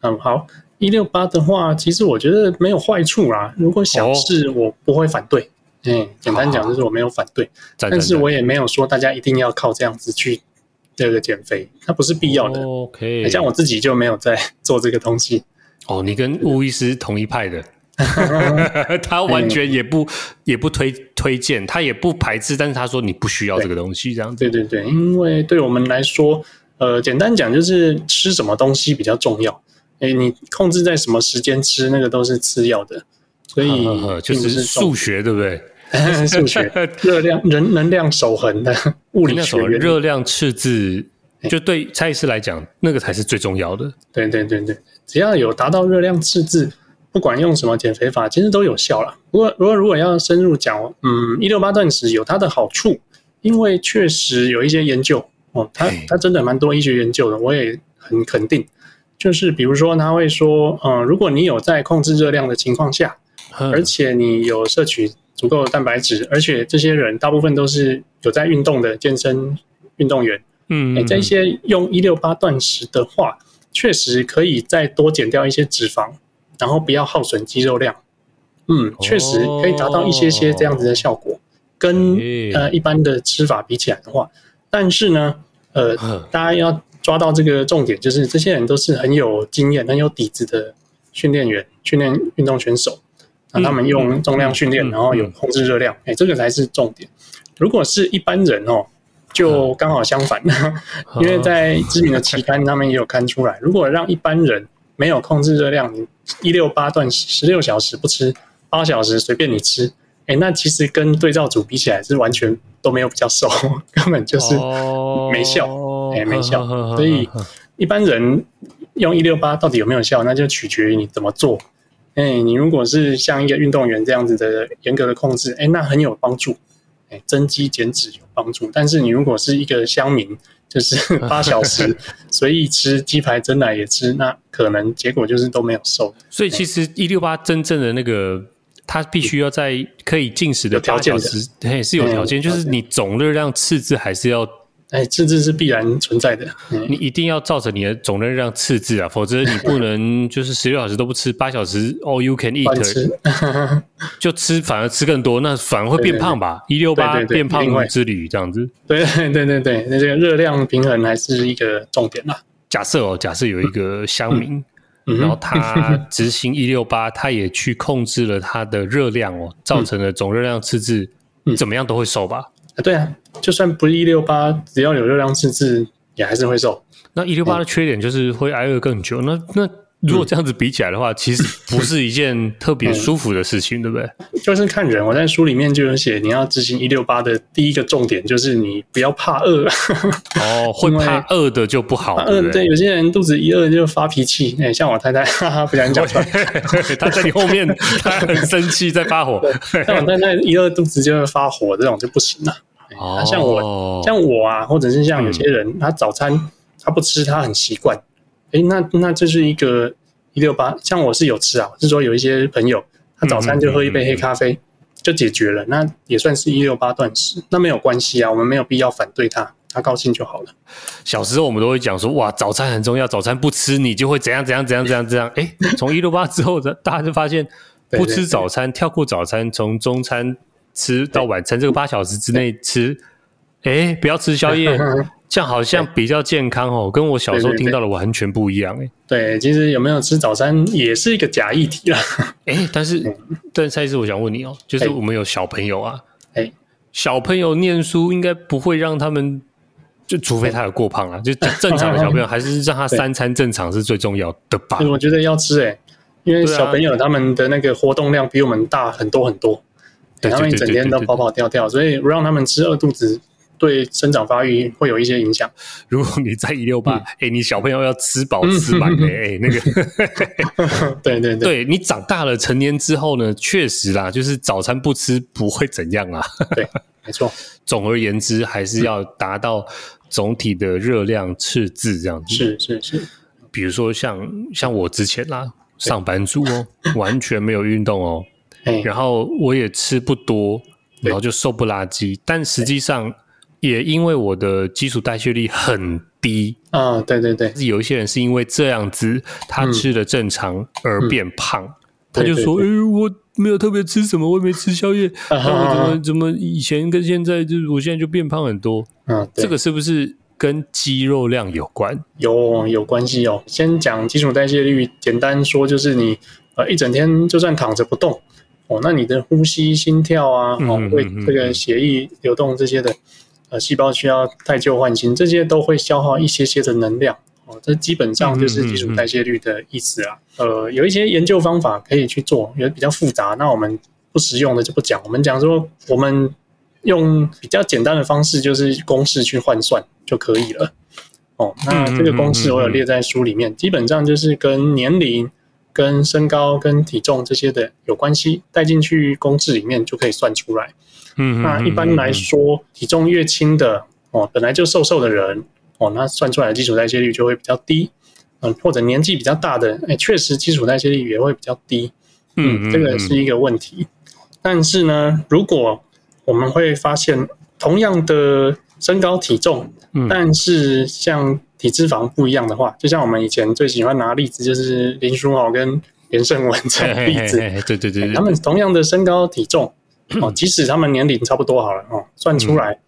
Speaker 2: 嗯，好，一六八的话，其实我觉得没有坏处啦。如果小事，我不会反对。嗯、哦，简单讲就是我没有反对，但是我也没有说大家一定要靠这样子去这个减肥，它不是必要的。
Speaker 1: OK，
Speaker 2: 像我自己就没有在做这个东西。
Speaker 1: 哦，你跟巫医师同一派的。他完全也不、嗯、也不推推荐，他也不排斥，但是他说你不需要这个东西，这样子。
Speaker 2: 对对对，因为对我们来说，呃，简单讲就是吃什么东西比较重要。哎，你控制在什么时间吃，那个都是次要的。所以
Speaker 1: 就是数学，对不对？
Speaker 2: 数学，热量、人能量守恒的物理学，
Speaker 1: 热量赤字，就对蔡医师来讲，那个才是最重要的。
Speaker 2: 对对对对，只要有达到热量赤字，不管用什么减肥法，其实都有效了。不过，如果如果要深入讲，嗯，一六八断食有它的好处，因为确实有一些研究哦，它它真的蛮多医学研究的，我也很肯定。就是比如说，他会说，嗯，如果你有在控制热量的情况下，而且你有摄取足够的蛋白质，而且这些人大部分都是有在运动的健身运动员，嗯，嗯，在一些用一六八断食的话，确实可以再多减掉一些脂肪，然后不要耗损肌肉量，嗯，确实可以达到一些些这样子的效果，跟呃一般的吃法比起来的话，但是呢，呃，大家要抓到这个重点，就是这些人都是很有经验、很有底子的训练员、训练运动选手。那他们用重量训练，然后有控制热量，哎，这个才是重点。如果是一般人哦，就刚好相反，因为在知名的期刊，他们也有看出来，如果让一般人没有控制热量，你一六八断食十六小时不吃，八小时随便你吃，哎，那其实跟对照组比起来是完全都没有比较瘦，根本就是没效，哎，没效。所以一般人用一六八到底有没有效，那就取决于你怎么做。哎，你如果是像一个运动员这样子的严格的控制，哎，那很有帮助，哎，增肌减脂有帮助。但是你如果是一个乡民，就是 八小时随意吃鸡排、蒸奶也吃，那可能结果就是都没有瘦。
Speaker 1: 所以其实一六八真正的那个，它必须要在可以进食的八小时，哎，是有条件，就是你总热量赤字还是要。
Speaker 2: 哎，赤字是必然存在的。
Speaker 1: 你一定要照着你的总热量赤字啊，否则你不能就是十六小时都不吃，八小时 all you can eat，
Speaker 2: 吃
Speaker 1: 就吃反而吃更多，那反而会变胖吧？一六八变胖之旅这样子。
Speaker 2: 对对对对对，那这个热量平衡还是一个重点啦。
Speaker 1: 假设哦，假设有一个乡民，嗯、然后他执行 一六八，他也去控制了他的热量哦，造成了总热量赤字，嗯、怎么样都会瘦吧？
Speaker 2: 啊，对啊，就算不是一六八，只要有热量赤字，也还是会瘦。
Speaker 1: 那一六八的缺点就是会挨饿更久。那那如果这样子比起来的话，嗯、其实不是一件特别舒服的事情，嗯、对不对？
Speaker 2: 就是看人。我在书里面就有写，你要执行一六八的第一个重点就是你不要怕饿。
Speaker 1: 哦，会怕饿的就不好。
Speaker 2: 饿，对，有些人肚子一饿就发脾气。哎，像我太太，哈哈，不想讲出来。
Speaker 1: 他在你后面，他很生气，在发火。
Speaker 2: 像我太太一饿肚子就会发火，这种就不行了。哦，像我，像我啊，或者是像有些人，嗯、他早餐他不吃，他很习惯。哎，那那这是一个一六八。像我是有吃啊，是说有一些朋友，他早餐就喝一杯黑咖啡，就解决了，那也算是一六八断食。那没有关系啊，我们没有必要反对他，他高兴就好了。
Speaker 1: 小时候我们都会讲说，哇，早餐很重要，早餐不吃你就会怎样怎样怎样怎样怎样。哎，从一六八之后的，大家就发现 不吃早餐，跳过早餐，从中餐。吃到晚餐这个八小时之内吃，哎，不要吃宵夜，这样好像比较健康哦，跟我小时候听到的完全不一样哎。
Speaker 2: 对，其实有没有吃早餐也是一个假议题啦。
Speaker 1: 哎，但是，但是蔡医师，我想问你哦，就是我们有小朋友啊，哎，小朋友念书应该不会让他们，就除非他有过胖啊，就正 常的小朋友还是让他三餐正常是最重要的吧？
Speaker 2: 我觉得要吃哎，因为小朋友他们的那个活动量比我们大很多很多。他们一整天都跑跑跳跳，所以不让他们吃饿肚子，对生长发育会有一些影响。
Speaker 1: 如果你在一六八，哎，你小朋友要吃饱吃满的，哎，那个，
Speaker 2: 对对对，
Speaker 1: 对你长大了成年之后呢，确实啦，就是早餐不吃不会怎样啊。
Speaker 2: 对，没错。
Speaker 1: 总而言之，还是要达到总体的热量赤字这样子。
Speaker 2: 是是是。
Speaker 1: 比如说像像我之前啦，上班族哦，完全没有运动哦。然后我也吃不多，然后就瘦不拉几。但实际上，也因为我的基础代谢率很低
Speaker 2: 啊，对对对。
Speaker 1: 有一些人是因为这样子，他吃的正常而变胖。他就说：“哎，我没有特别吃什么，我也没吃宵夜，啊怎么怎么以前跟现在，就是我现在就变胖很多。”嗯，这个是不是跟肌肉量有关？
Speaker 2: 有有关系哦。先讲基础代谢率，简单说就是你呃一整天就算躺着不动。哦，那你的呼吸、心跳啊，哦，会这个血液流动这些的，呃细胞需要汰旧换新，这些都会消耗一些些的能量哦。这基本上就是基础代谢率的意思啊。嗯嗯嗯呃，有一些研究方法可以去做，也比较复杂，那我们不实用的就不讲。我们讲说，我们用比较简单的方式，就是公式去换算就可以了。哦，那这个公式我有列在书里面，基本上就是跟年龄。跟身高、跟体重这些的有关系，带进去公式里面就可以算出来。嗯，那一般来说，体重越轻的哦，本来就瘦瘦的人哦，那算出来的基础代谢率就会比较低。嗯，或者年纪比较大的，哎，确实基础代谢率也会比较低。嗯，这个是一个问题。但是呢，如果我们会发现，同样的身高体重，但是像体脂肪不一样的话，就像我们以前最喜欢拿例子，就是林书豪跟连胜文这个例子。
Speaker 1: 对对对，
Speaker 2: 他们同样的身高体重 哦，即使他们年龄差不多好了哦，算出来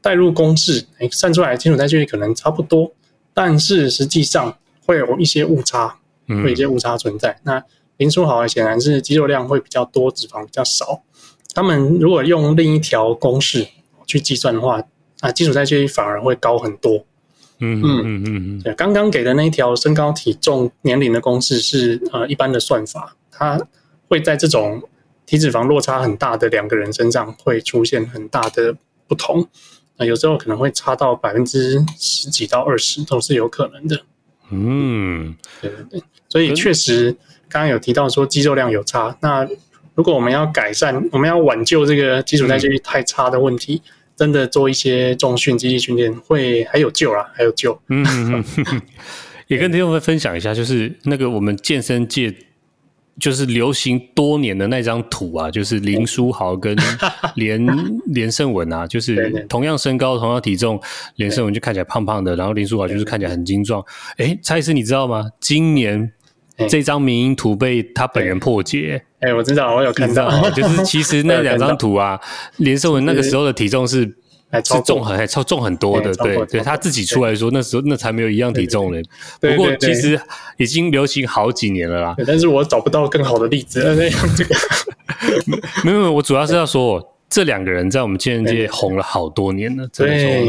Speaker 2: 代入公式，哎，算出来基础代谢率可能差不多，但是实际上会有一些误差，会有一些误差存在。那林书豪显然是肌肉量会比较多，脂肪比较少。他们如果用另一条公式去计算的话，啊，基础代谢率反而会高很多。嗯嗯嗯嗯，对，刚刚给的那一条身高、体重、年龄的公式是呃一般的算法，它会在这种体脂肪落差很大的两个人身上会出现很大的不同，那有时候可能会差到百分之十几到二十都是有可能的。嗯，对对对，所以确实刚刚有提到说肌肉量有差，那如果我们要改善，我们要挽救这个基础代谢率太差的问题。真的做一些重训、肌力训练会还有救啦，还有救。嗯，
Speaker 1: 也跟听众们分享一下，就是那个我们健身界就是流行多年的那张图啊，就是林书豪跟 连连胜文啊，就是同样身高、同样体重，连胜文就看起来胖胖的，然后林书豪就是看起来很精壮。哎，蔡医师你知道吗？今年这张迷因图被他本人破解。
Speaker 2: 哎、欸，我知道，我有看到，
Speaker 1: 就是其实那 两张图啊，连胜文那个时候的体重是是重很还超重很多的，对对，他自己出来说那时候那才没有一样体重嘞。不过其实已经流行好几年了啦。
Speaker 2: 但是我找不到更好的例子，那样这个
Speaker 1: 没有没有，我主要是要说。这两个人在我们健身界红了好多年了，从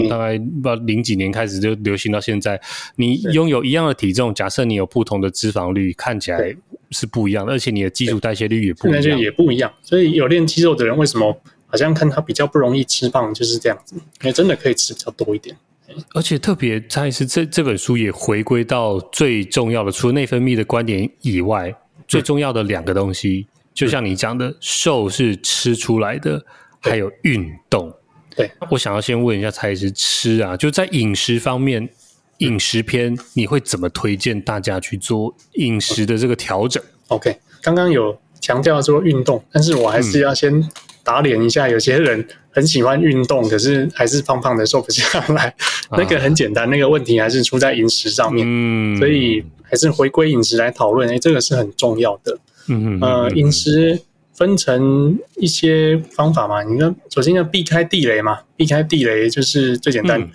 Speaker 1: 大概不知道零几年开始就流行到现在。你拥有一样的体重，假设你有不同的脂肪率，看起来是不一样的，而且你的基础代谢率也不一样，
Speaker 2: 也不一样。所以有练肌肉的人，为什么好像看他比较不容易吃胖，就是这样子？因为真的可以吃比较多一点。
Speaker 1: 而且特别，蔡医师这这本书也回归到最重要的，除了内分泌的观点以外，最重要的两个东西，就像你讲的，瘦是吃出来的。还有运动，
Speaker 2: 对，
Speaker 1: 我想要先问一下蔡医师，吃啊，就在饮食方面，饮食篇你会怎么推荐大家去做饮食的这个调整
Speaker 2: ？OK，刚刚有强调说运动，但是我还是要先打脸一下，有些人很喜欢运动，可是还是胖胖的，瘦不下来。那个很简单，那个问题还是出在饮食上面，嗯，所以还是回归饮食来讨论，哎，这个是很重要的，嗯嗯，呃，饮食。分成一些方法嘛，你看，首先要避开地雷嘛，避开地雷就是最简单，嗯、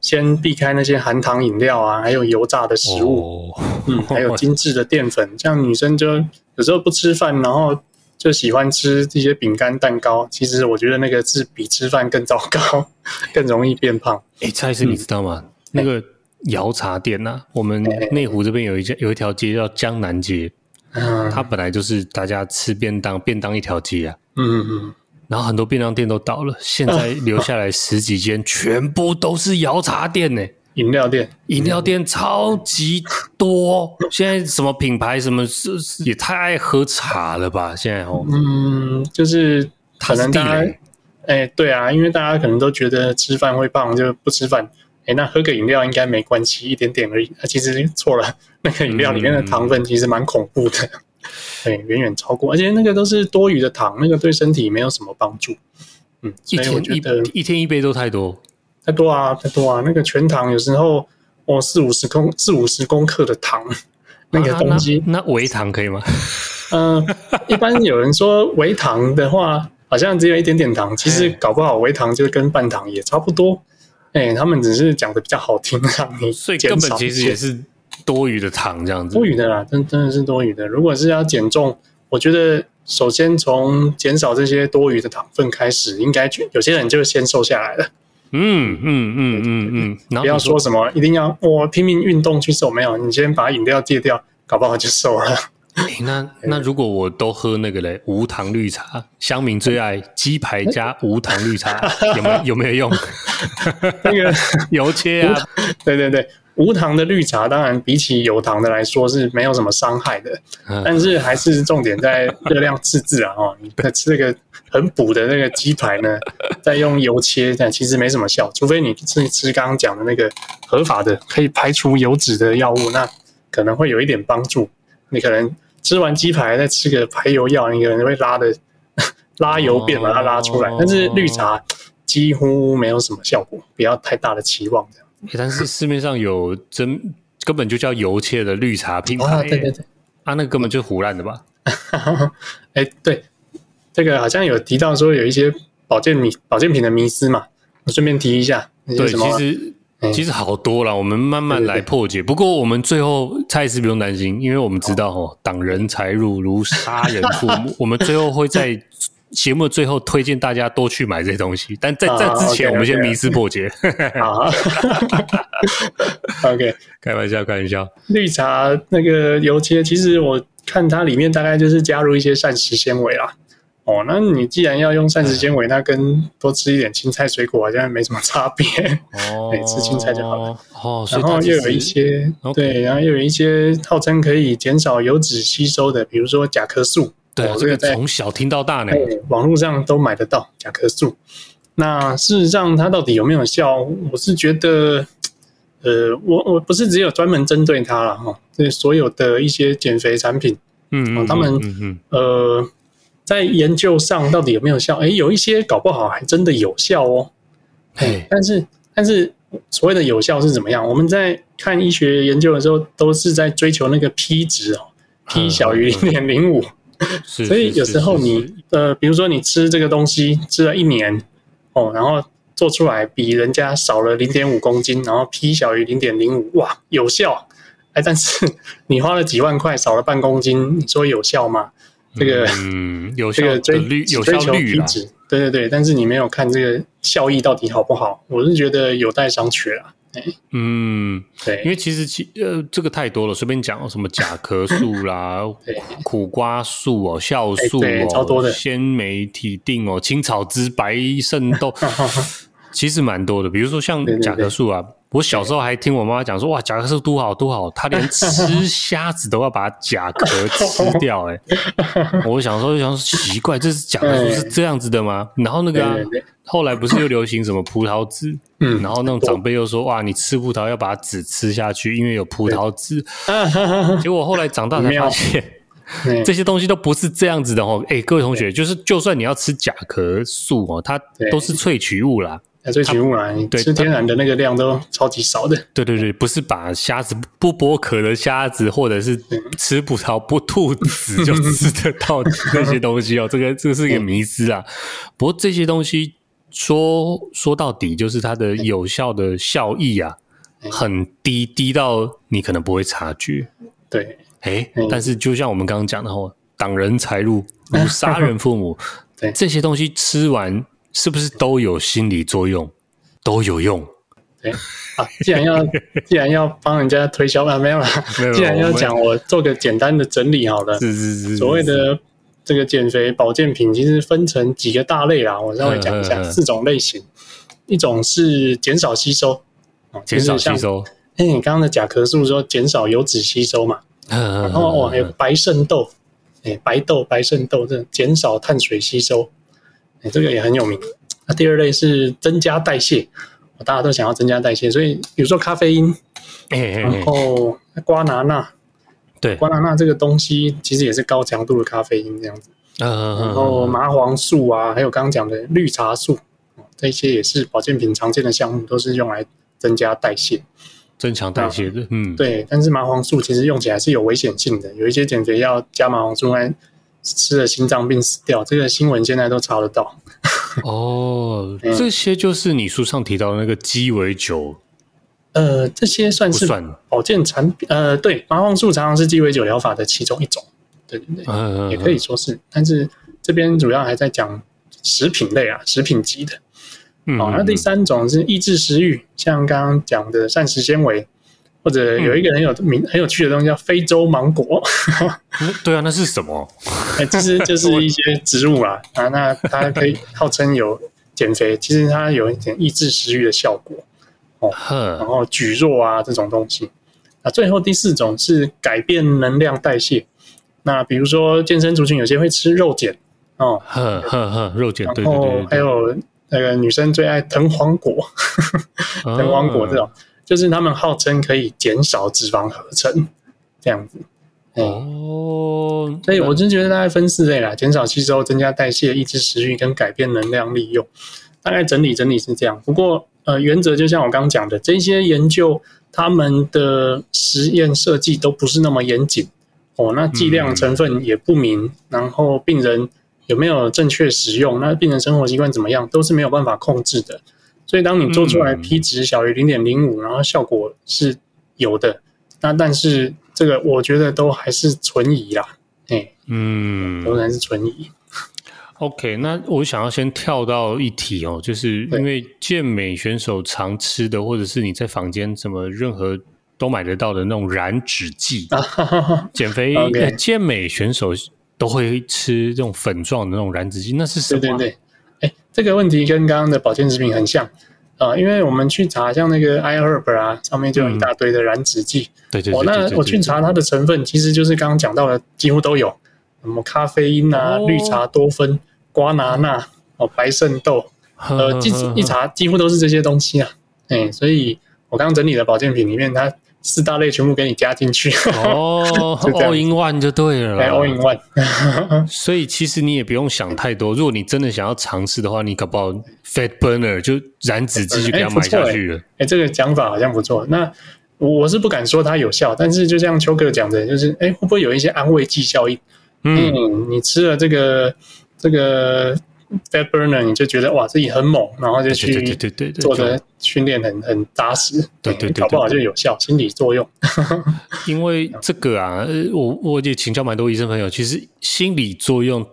Speaker 2: 先避开那些含糖饮料啊，还有油炸的食物，哦、嗯，还有精致的淀粉，像女生就有时候不吃饭，然后就喜欢吃这些饼干蛋糕，其实我觉得那个是比吃饭更糟糕，更容易变胖。
Speaker 1: 哎、欸，蔡医师你知道吗？嗯、那个窑茶店呐、啊，我们内湖这边有一家有一条街叫江南街。嗯，它本来就是大家吃便当，便当一条街啊。嗯嗯，然后很多便当店都倒了，现在留下来十几间，全部都是窑茶店呢。
Speaker 2: 饮料店，
Speaker 1: 饮料店超级多。现在什么品牌，什么是也太爱喝茶了吧？现在哦，
Speaker 2: 嗯，就是可能大家，哎，对啊，因为大家可能都觉得吃饭会胖，就不吃饭。哎，那喝个饮料应该没关系，一点点而已。啊，其实错了，那个饮料里面的糖分其实蛮恐怖的，对，远远超过，而且那个都是多余的糖，那个对身体没有什么帮助。嗯，所以我觉得
Speaker 1: 一天一杯都太多，
Speaker 2: 太多啊，太多啊！那个全糖有时候哦，四五十公四五十公克的糖，那个东西，
Speaker 1: 啊、那微糖可以吗？
Speaker 2: 嗯、呃，一般有人说微糖的话，好像只有一点点糖，其实搞不好微糖就跟半糖也差不多。哎、欸，他们只是讲的比较好听，让你
Speaker 1: 所以根本其实也是多余的糖这样子，
Speaker 2: 多余的啦，真真的是多余的。如果是要减重，我觉得首先从减少这些多余的糖分开始，应该有些人就先瘦下来了。
Speaker 1: 嗯嗯嗯嗯嗯，然后
Speaker 2: 不要说什么一定要我拼命运动去瘦，没有，你先把饮料戒掉，搞不好就瘦了。
Speaker 1: 欸、那那如果我都喝那个嘞，无糖绿茶，乡民最爱鸡排加无糖绿茶，有没有有没有用？
Speaker 2: 那个
Speaker 1: 油切啊，
Speaker 2: 对对对，无糖的绿茶当然比起有糖的来说是没有什么伤害的，嗯、但是还是重点在热量自制啊！哦，你吃那个很补的那个鸡排呢，再用油切，但其实没什么效，除非你吃吃刚刚讲的那个合法的可以排除油脂的药物，那可能会有一点帮助。你可能。吃完鸡排再吃个排油药，你可能会拉的 拉油便把它拉出来。哦、但是绿茶几乎没有什么效果，不要太大的期望这样。
Speaker 1: 但是市面上有真根本就叫油切的绿茶品牌，哦、对对对，啊，那个根本就胡烂的吧？
Speaker 2: 哎，对，这个好像有提到说有一些保健米保健品的迷思嘛，我顺便提一下。
Speaker 1: 对，其实。其实好多了，我们慢慢来破解。不过我们最后蔡医师不用担心，因为我们知道哦，挡人财路如杀人父母。我们最后会在节目最后推荐大家多去买这些东西。但在在之前，我们先迷思破解。
Speaker 2: 好，OK，
Speaker 1: 开玩笑，开玩笑。
Speaker 2: 绿茶那个油切，其实我看它里面大概就是加入一些膳食纤维啦。哦，那你既然要用膳食纤维，那跟多吃一点青菜水果好像没什么差别。哦，吃青菜就好了。哦，然后又有一些对，然后又有一些号称可以减少油脂吸收的，比如说甲壳素。
Speaker 1: 对，这个从小听到大呢，
Speaker 2: 网络上都买得到甲壳素。那事实上它到底有没有效？我是觉得，呃，我我不是只有专门针对它了哈，对所有的一些减肥产品，嗯嗯，他们呃。在研究上到底有没有效？哎，有一些搞不好还真的有效哦。哎，但是但是所谓的有效是怎么样？我们在看医学研究的时候，都是在追求那个 P 值哦，P 小于零点零五。所以有时候你呃，比如说你吃这个东西吃了一年哦，然后做出来比人家少了零点五公斤，然后 P 小于零点零五，哇，有效！哎，但是你花了几万块少了半公斤，你说有效吗？这个
Speaker 1: 嗯，有效的率，有效率啦。
Speaker 2: 对对对，但是你没有看这个效益到底好不好？我是觉得有待商榷啦。
Speaker 1: 嗯，对，因为其实其呃这个太多了，随便讲什么甲壳素啦、苦瓜素哦、酵素哦、
Speaker 2: 超多的
Speaker 1: 鲜酶体定哦、青草汁、白肾豆，其实蛮多的。比如说像甲壳素啊。我小时候还听我妈妈讲说，哇，甲壳素多好多好，她连吃 虾子都要把甲壳吃掉，欸，哎，我想说就想说奇怪，这是甲壳素是这样子的吗？然后那个、啊、后来不是又流行什么葡萄籽？嗯，然后那种长辈又说，哇，你吃葡萄要把籽吃下去，因为有葡萄籽。结果后来长大才发现，这些东西都不是这样子的哦。哎、欸，各位同学，就是就算你要吃甲壳素哦，它都是萃取物啦。
Speaker 2: 萃取物来，对，吃天然的那个量都超级少的。
Speaker 1: 对对对，不是把虾子不剥壳的虾子，或者是吃葡萄不吐籽就吃得到 那些东西哦。这个这个是一个迷思啊。不过这些东西说说到底，就是它的有效的效益啊，很低，低到你可能不会察觉。
Speaker 2: 对，
Speaker 1: 哎，但是就像我们刚刚讲的哦，挡人财路如杀人父母，对这些东西吃完。是不是都有心理作用，都有用？
Speaker 2: 对啊，既然要 既然要帮人家推销啊，没有啦。既然要讲，我做个简单的整理好了。是是是。所谓的这个减肥保健品，其实分成几个大类啦。我稍微讲一下四种类型。一种是减少吸收，
Speaker 1: 减少吸收。
Speaker 2: 哎，你刚刚的甲壳素说减少油脂吸收嘛？然后哦，还有白肾豆，哎，白豆白肾豆这减少碳水吸收。哎，这个也很有名。那第二类是增加代谢，大家都想要增加代谢，所以比如说咖啡因，然后瓜拿纳，对，瓜拿纳这个东西其实也是高强度的咖啡因这样子。然后麻黄素啊，还有刚刚讲的绿茶素，这些也是保健品常见的项目，都是用来增加代谢、
Speaker 1: 增强代谢的。嗯，
Speaker 2: 对。但是麻黄素其实用起来是有危险性的，有一些减肥药加麻黄素来。吃了心脏病死掉，这个新闻现在都查得到。
Speaker 1: 哦，嗯、这些就是你书上提到的那个鸡尾酒。
Speaker 2: 呃，这些算是保健产品。呃，对，麻黄素常常是鸡尾酒疗法的其中一种。对对对，嗯、也可以说是。但是这边主要还在讲食品类啊，食品级的。
Speaker 1: 嗯，
Speaker 2: 好，那第三种是抑制食欲，像刚刚讲的膳食纤维，或者有一个很有名、很有趣的东西叫非洲芒果。
Speaker 1: 对啊，那是什么？
Speaker 2: 哎，其实 就是一些植物啊啊，那它可以号称有减肥，其实它有一点抑制食欲的效果哦。然后蒟蒻啊这种东西。那最后第四种是改变能量代谢。那比如说健身族群有些会吃肉碱哦，
Speaker 1: 呵呵呵，肉碱，
Speaker 2: 然后还有那个女生最爱藤黄果，藤黄果这种，就是他们号称可以减少脂肪合成这样子。哦，所以我就觉得大概分四类啦：减少吸收、增加代谢、抑制食欲跟改变能量利用。大概整理整理是这样。不过呃，原则就像我刚刚讲的，这些研究他们的实验设计都不是那么严谨。哦，那剂量成分也不明，嗯，然后病人有没有正确使用，那病人生活习惯怎么样，都是没有办法控制的。所以当你做出来 P 值小于零点零五，然后效果是有的，那但是这个我觉得都还是存疑啦。哎，嗯，仍然是存疑。
Speaker 1: OK，那我想要先跳到一题哦，就是因为健美选手常吃的，或者是你在房间怎么任何。都买得到的那种燃脂剂，减肥、okay. 健美选手都会吃这种粉状的那种燃脂剂，那是什么？对对对，
Speaker 2: 哎，这个问题跟刚刚的保健食品很像啊、呃，因为我们去查像那个 iHerb 啊，上面就有一大堆的燃脂剂。对对对，那我去查它的成分，其实就是刚刚讲到的，几乎都有，什么咖啡因啊、哦、绿茶多酚、瓜拿纳、哦白肾豆，呃，一查几乎都是这些东西啊。哎，所以我刚刚整理的保健品里面，它。四大类全部给你加进去
Speaker 1: 哦，All in one 就对了
Speaker 2: ，All in one。
Speaker 1: 所以其实你也不用想太多，如果你真的想要尝试的话，你搞不好 Fat Burner 就燃脂剂就给它买下去了。哎、
Speaker 2: 欸欸欸，这个讲法好像不错。那我是不敢说它有效，但是就像邱哥讲的，就是哎、欸，会不会有一些安慰剂效应？嗯，嗯，你吃了这个这个。Fat burner，你就觉得哇自己很猛，然后就去对对对做的训练很很扎实，对对对，搞不好就有效，心理作用。
Speaker 1: 因为这个啊，我我也请教蛮多医生朋友，其实心理作用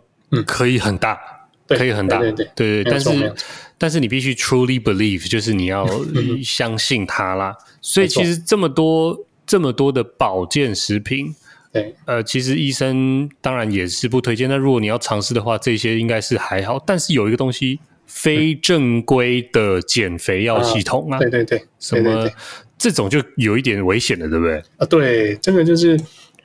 Speaker 1: 可以很大，可以很大，对对对，对，但是但是你必须 truly believe，就是你要 相信它啦。所以其实这么多这么多的保健食品。对，呃，其实医生当然也是不推荐。那如果你要尝试的话，这些应该是还好。但是有一个东西，非正规的减肥药系统啊，
Speaker 2: 对对对，
Speaker 1: 什么这种就有一点危险了，对不对？
Speaker 2: 啊，对，这个就是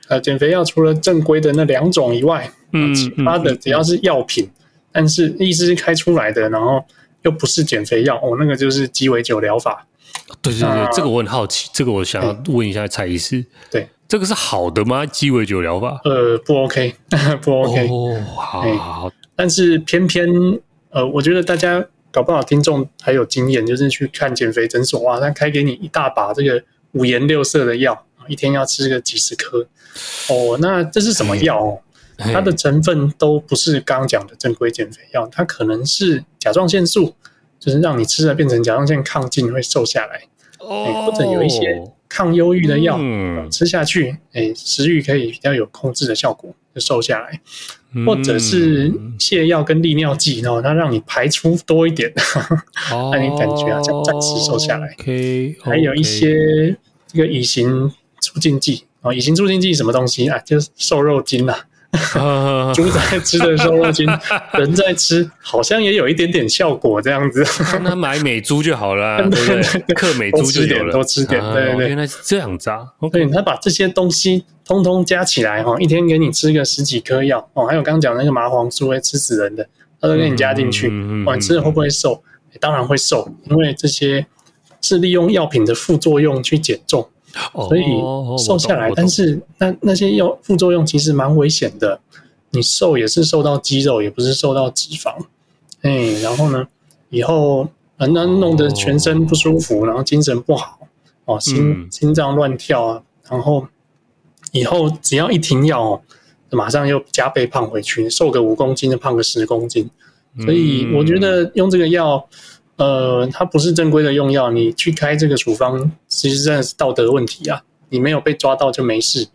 Speaker 2: 呃，减肥药除了正规的那两种以外，嗯，其他的只要是药品，嗯、但是医师开出来的，然后又不是减肥药，哦，那个就是鸡尾酒疗法。
Speaker 1: 对对对，啊、这个我很好奇，这个我想要问一下蔡医师。
Speaker 2: 对。
Speaker 1: 这个是好的吗？鸡尾酒疗法？
Speaker 2: 呃，不 OK，不 OK。
Speaker 1: 哦，好，好。
Speaker 2: 但是偏偏，呃，我觉得大家搞不好听众还有经验，就是去看减肥诊所，哇，他开给你一大把这个五颜六色的药，一天要吃个几十颗。哦，那这是什么药哦？它的成分都不是刚刚讲的正规减肥药，它可能是甲状腺素，就是让你吃了变成甲状腺亢进会瘦下来。哦，或者有一些。抗忧郁的药、嗯、吃下去，哎，食欲可以比较有控制的效果，就瘦下来。嗯、或者是泻药跟利尿剂，然后它让你排出多一点，让、哦、你感觉啊，暂暂时瘦下来。
Speaker 1: Okay, okay.
Speaker 2: 还有一些这个乙型促进剂啊，乙型促进剂什么东西啊？就是瘦肉精啊。猪在吃的瘦肉精，人在吃，好像也有一点点效果这样子。
Speaker 1: 那买美猪就好了，对不对？克美猪就有了，
Speaker 2: 多吃点。对对对，
Speaker 1: 原来是这样子啊。
Speaker 2: OK，他把这些东西通通加起来哈，一天给你吃个十几颗药哦。还有刚刚讲那个麻黄素会吃死人的，他都给你加进去。哇，你吃了会不会瘦？当然会瘦，因为这些是利用药品的副作用去减重。所以瘦下来，但是那那些药副作用其实蛮危险的。你瘦也是瘦到肌肉，也不是瘦到脂肪。哎，然后呢，以后很难弄得全身不舒服，然后精神不好哦，心心脏乱跳啊。然后以后只要一停药哦，马上又加倍胖回去，瘦个五公斤就胖个十公斤。所以我觉得用这个药。呃，它不是正规的用药，你去开这个处方，其实真的是道德问题啊！你没有被抓到就没事，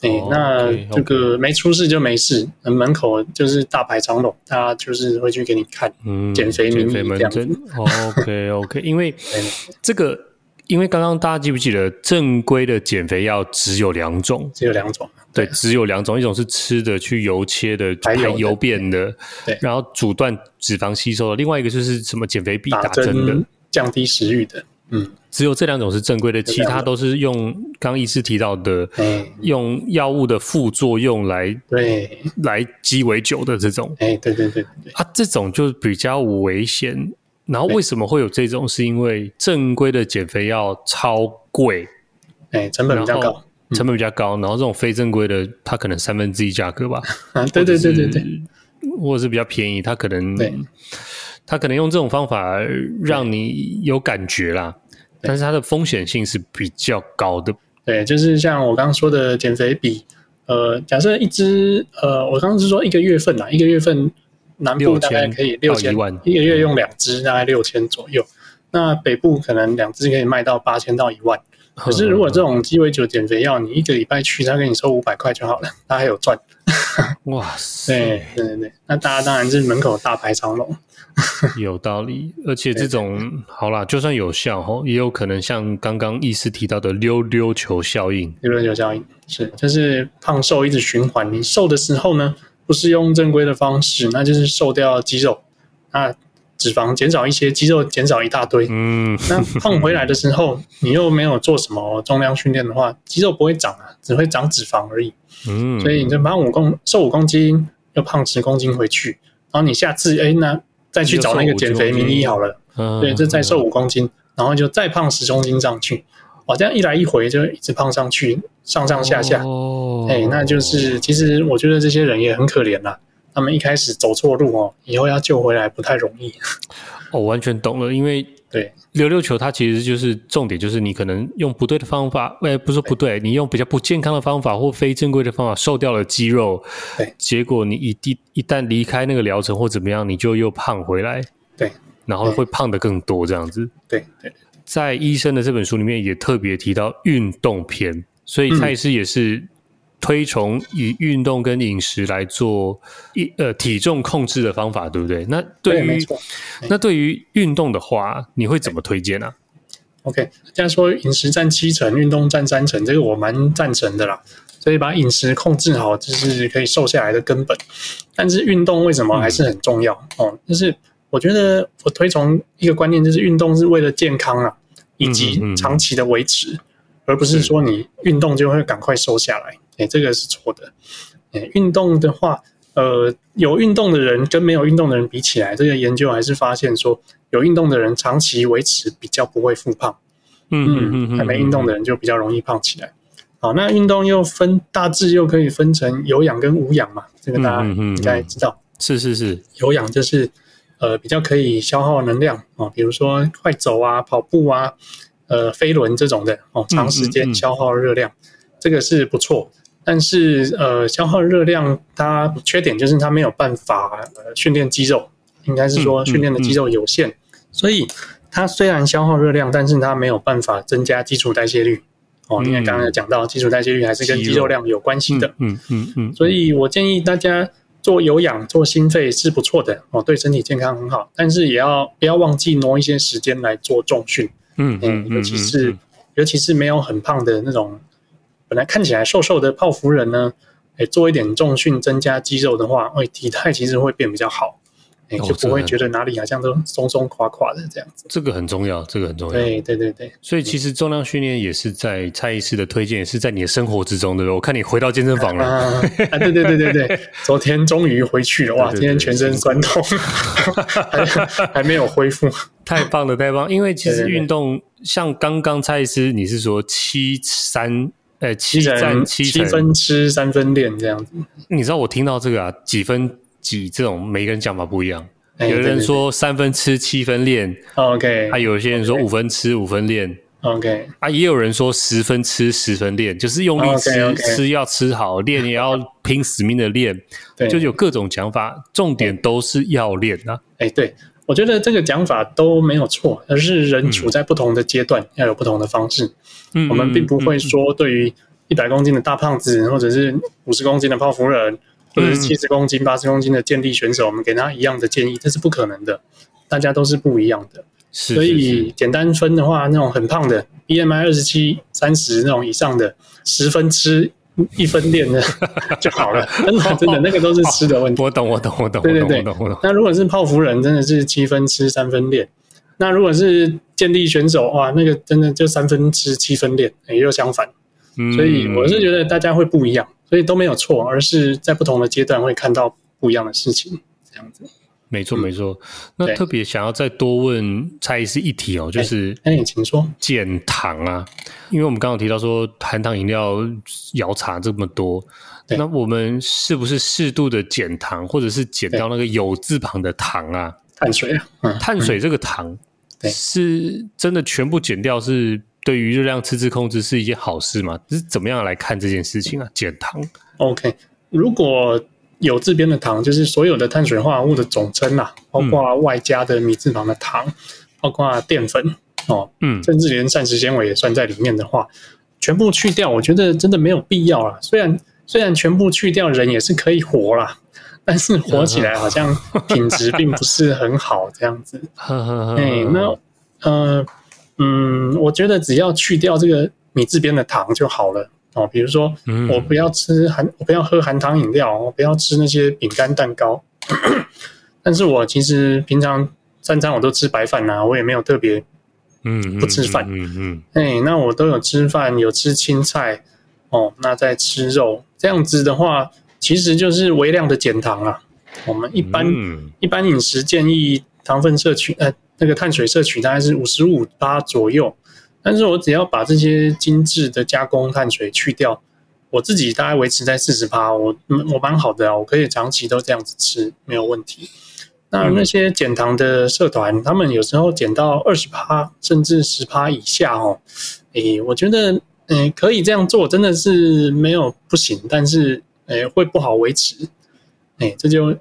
Speaker 2: 哎、欸，那这个没出事就没事，门口就是大排长龙，大家就是会去给你看，嗯，减肥名医这样子。
Speaker 1: OK OK，因为 这个，因为刚刚大家记不记得正规的减肥药只有两种，
Speaker 2: 只有两种，
Speaker 1: 对，只有两种，一种是吃的去油切的排油便的，
Speaker 2: 对，
Speaker 1: 然后阻断脂肪吸收的，另外一个就是什么减肥必打针的，
Speaker 2: 降低食欲的。嗯，
Speaker 1: 只有这两种是正规的，其他都是用刚刚医师提到的，
Speaker 2: 嗯、
Speaker 1: 用药物的副作用来
Speaker 2: 对。
Speaker 1: 来鸡尾酒的这种。
Speaker 2: 哎，对对对对，
Speaker 1: 啊，这种就比较危险。然后为什么会有这种？是因为正规的减肥药超贵，
Speaker 2: 哎，成本比较高，
Speaker 1: 成本比较高。然后这种非正规的，它可能三分之一价格吧。
Speaker 2: 啊，对对对对对，
Speaker 1: 或者是比较便宜，它可能。它可能用这种方法让你有感觉啦，但是它的风险性是比较高的。
Speaker 2: 对，就是像我刚刚说的减肥笔，呃，假设一支，呃，我刚刚是说一个月份啦，一个月份南部大概可以六千，一个月用两支大概六千左右。那北部可能两支可以卖到八千到一万。可是如果这种鸡尾酒减肥药，你一个礼拜去，他给你收五百块就好了，他还有赚。
Speaker 1: 哇 塞！
Speaker 2: 对对对对，那大家当然是门口大排长龙。
Speaker 1: 有道理，而且这种好啦，就算有效吼，也有可能像刚刚医师提到的溜溜球效应。
Speaker 2: 溜溜球效应是，就是胖瘦一直循环。你瘦的时候呢，不是用正规的方式，那就是瘦掉肌肉，那脂肪减少一些，肌肉减少一大堆。嗯，那胖回来的时候，你又没有做什么重量训练的话，肌肉不会长啊，只会长脂肪而已。嗯，所以你就胖五公瘦五公斤，又胖十公斤回去，然后你下次哎那。再去找那个减肥名医好了，对，就再瘦五公斤，然后就再胖十公斤上去，哇，这样一来一回就一直胖上去，上上下下，哦哎，那就是其实我觉得这些人也很可怜啦，他们一开始走错路哦，以后要救回来不太容易。
Speaker 1: 我完全懂了，因为。对，溜溜球它其实就是重点，就是你可能用不对的方法，哎，不是不对，你用比较不健康的方法或非正规的方法瘦掉了肌肉，
Speaker 2: 对，
Speaker 1: 结果你一一一旦离开那个疗程或怎么样，你就又胖回来，
Speaker 2: 对，
Speaker 1: 然后会胖的更多这样子，
Speaker 2: 对对，
Speaker 1: 在医生的这本书里面也特别提到运动篇，所以蔡医师也是。嗯推崇以运动跟饮食来做一呃体重控制的方法，对不对？那对于对那对于运动的话，你会怎么推荐呢、啊
Speaker 2: ？OK，这样说饮食占七成，运动占三成，这个我蛮赞成的啦。所以把饮食控制好，就是可以瘦下来的根本。但是运动为什么还是很重要、嗯、哦？就是我觉得我推崇一个观念，就是运动是为了健康啊，以及长期的维持，嗯嗯嗯而不是说你运动就会赶快瘦下来。哎，这个是错的。哎，运动的话，呃，有运动的人跟没有运动的人比起来，这个研究还是发现说，有运动的人长期维持比较不会复胖。嗯嗯嗯，还没运动的人就比较容易胖起来。好，那运动又分大致又可以分成有氧跟无氧嘛，这个大家应该知道。
Speaker 1: 是是是，
Speaker 2: 有氧就是呃比较可以消耗能量啊，比如说快走啊、跑步啊、呃飞轮这种的哦，长时间消耗热量，这个是不错。但是，呃，消耗热量它缺点就是它没有办法呃训练肌肉，应该是说训练的肌肉有限，嗯嗯嗯、所以它虽然消耗热量，但是它没有办法增加基础代谢率。哦，因为刚刚有讲到基础代谢率还是跟肌肉量有关系的。嗯嗯嗯。所以我建议大家做有氧、做心肺是不错的哦，对身体健康很好。但是也要不要忘记挪一些时间来做重训。嗯嗯，尤其是、尤其是没有很胖的那种。本来看起来瘦瘦的泡芙人呢，哎，做一点重训增加肌肉的话，哎，体态其实会变比较好，哎，就不会觉得哪里好像都松松垮垮的这样子。
Speaker 1: 这个很重要，这个很重要。
Speaker 2: 对对对对。
Speaker 1: 所以其实重量训练也是在蔡医师的推荐，也是在你的生活之中，对不对？我看你回到健身房了。
Speaker 2: 啊，啊，对对对对对，昨天终于回去了，哇，今天全身酸痛，还还没有恢复。
Speaker 1: 太棒了，太棒！因为其实运动像刚刚蔡医师，你是说七三。对，七战七
Speaker 2: 七分吃三分练这样子。
Speaker 1: 你知道我听到这个啊，几分几这种，每个人讲法不一样。有人说三分吃七分练
Speaker 2: ，OK。
Speaker 1: 啊有些人说五分吃五分练
Speaker 2: ，OK。
Speaker 1: 啊，也有人说十分吃十分练，就是用力吃，吃要吃好，练也要拼死命的练。对，就有各种讲法，重点都是要练啊。
Speaker 2: 哎，对，我觉得这个讲法都没有错，而是人处在不同的阶段，要有不同的方式。我们并不会说对于一百公斤的大胖子，或者是五十公斤的泡芙人，或者是七十公斤、八十公斤的健力选手，我们给他一样的建议，这是不可能的。大家都是不一样的，所以简单分的话，那种很胖的，BMI 二十七、三十那种以上的，十分吃一分练的 就好了。真的，真的，那个都是吃的问题。
Speaker 1: 我懂，我懂，我懂，
Speaker 2: 对对对，
Speaker 1: 我懂，我懂。
Speaker 2: 那如果是泡芙人，真的是七分吃三分练。那如果是健力选手，哇，那个真的就三分之七分练，也就相反。所以我是觉得大家会不一样，所以都没有错，而是在不同的阶段会看到不一样的事情，这样子。
Speaker 1: 没错，没错。那特别想要再多问蔡医师一题哦，就是
Speaker 2: 哎，请说
Speaker 1: 减糖啊，因为我们刚刚提到说含糖饮料、摇茶这么多，那我们是不是适度的减糖，或者是减掉那个有字旁的糖啊？
Speaker 2: 碳水啊，嗯
Speaker 1: 碳水这个糖是真的全部减掉是？对于热量赤字控制是一件好事吗？是怎么样来看这件事情啊？减糖
Speaker 2: ，OK。如果有这边的糖，就是所有的碳水化合物的总称啦，包括外加的米字旁的糖，嗯、包括淀粉哦，嗯，甚至连膳食纤维也算在里面的话，全部去掉，我觉得真的没有必要啦。虽然虽然全部去掉，人也是可以活啦，但是 活起来好像 品质并不是很好，这样子。哎，那呃。嗯，我觉得只要去掉这个米字边的糖就好了哦。比如说，我不要吃含，我不要喝含糖饮料，我不要吃那些饼干蛋糕。但是我其实平常三餐我都吃白饭呐，我也没有特别，嗯，不吃饭。嗯嗯。哎，那我都有吃饭，有吃青菜哦，那再吃肉，这样子的话，其实就是微量的减糖啊。我们一般一般饮食建议糖分摄取，呃。那个碳水摄取大概是五十五趴左右，但是我只要把这些精致的加工碳水去掉，我自己大概维持在四十趴，我我蛮好的啊，我可以长期都这样子吃，没有问题。那那些减糖的社团，他们有时候减到二十趴，甚至十趴以下哦，诶，我觉得，嗯，可以这样做，真的是没有不行，但是，诶，会不好维持，诶，这就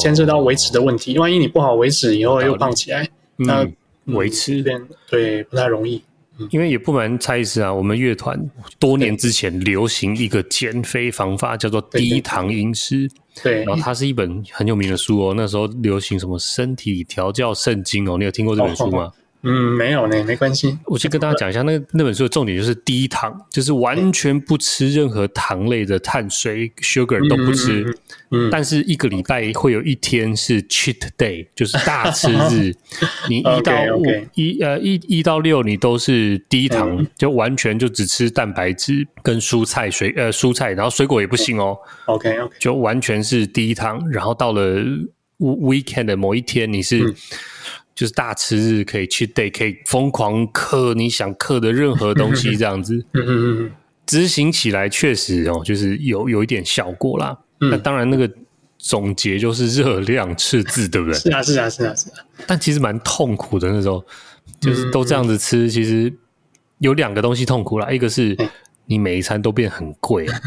Speaker 2: 牵涉到维持的问题，万一你不好维持，以后又胖起来。那维持对不太容易，
Speaker 1: 因为也不瞒蔡医师啊，我们乐团多年之前流行一个减肥方法，叫做低糖饮食。对，然后它是一本很有名的书哦，那时候流行什么身体调教圣经哦，你有听过这本书吗？
Speaker 2: 嗯，没有呢，没关系。
Speaker 1: 我先跟大家讲一下，那那本书的重点就是低糖，就是完全不吃任何糖类的碳水，sugar 都不吃。嗯，嗯，但是一个礼拜会有一天是 cheat day，就是大吃日。你一到五 okay, okay. 一呃一一到六你都是低糖，嗯，就完全就只吃蛋白质跟蔬菜水呃蔬菜，然后水果也不行哦。
Speaker 2: OK OK，
Speaker 1: 就完全是低糖。然后到了 weekend 的某一天，你是。嗯就是大吃日可以去 day 可以疯狂嗑你想嗑的任何东西这样子，执行起来确实哦，就是有有一点效果啦。那当然那个总结就是热量赤字，对不对？
Speaker 2: 是啊，是啊，是啊，是啊。
Speaker 1: 但其实蛮痛苦的那时候，就是都这样子吃，其实有两个东西痛苦啦。一个是你每一餐都变很贵啊，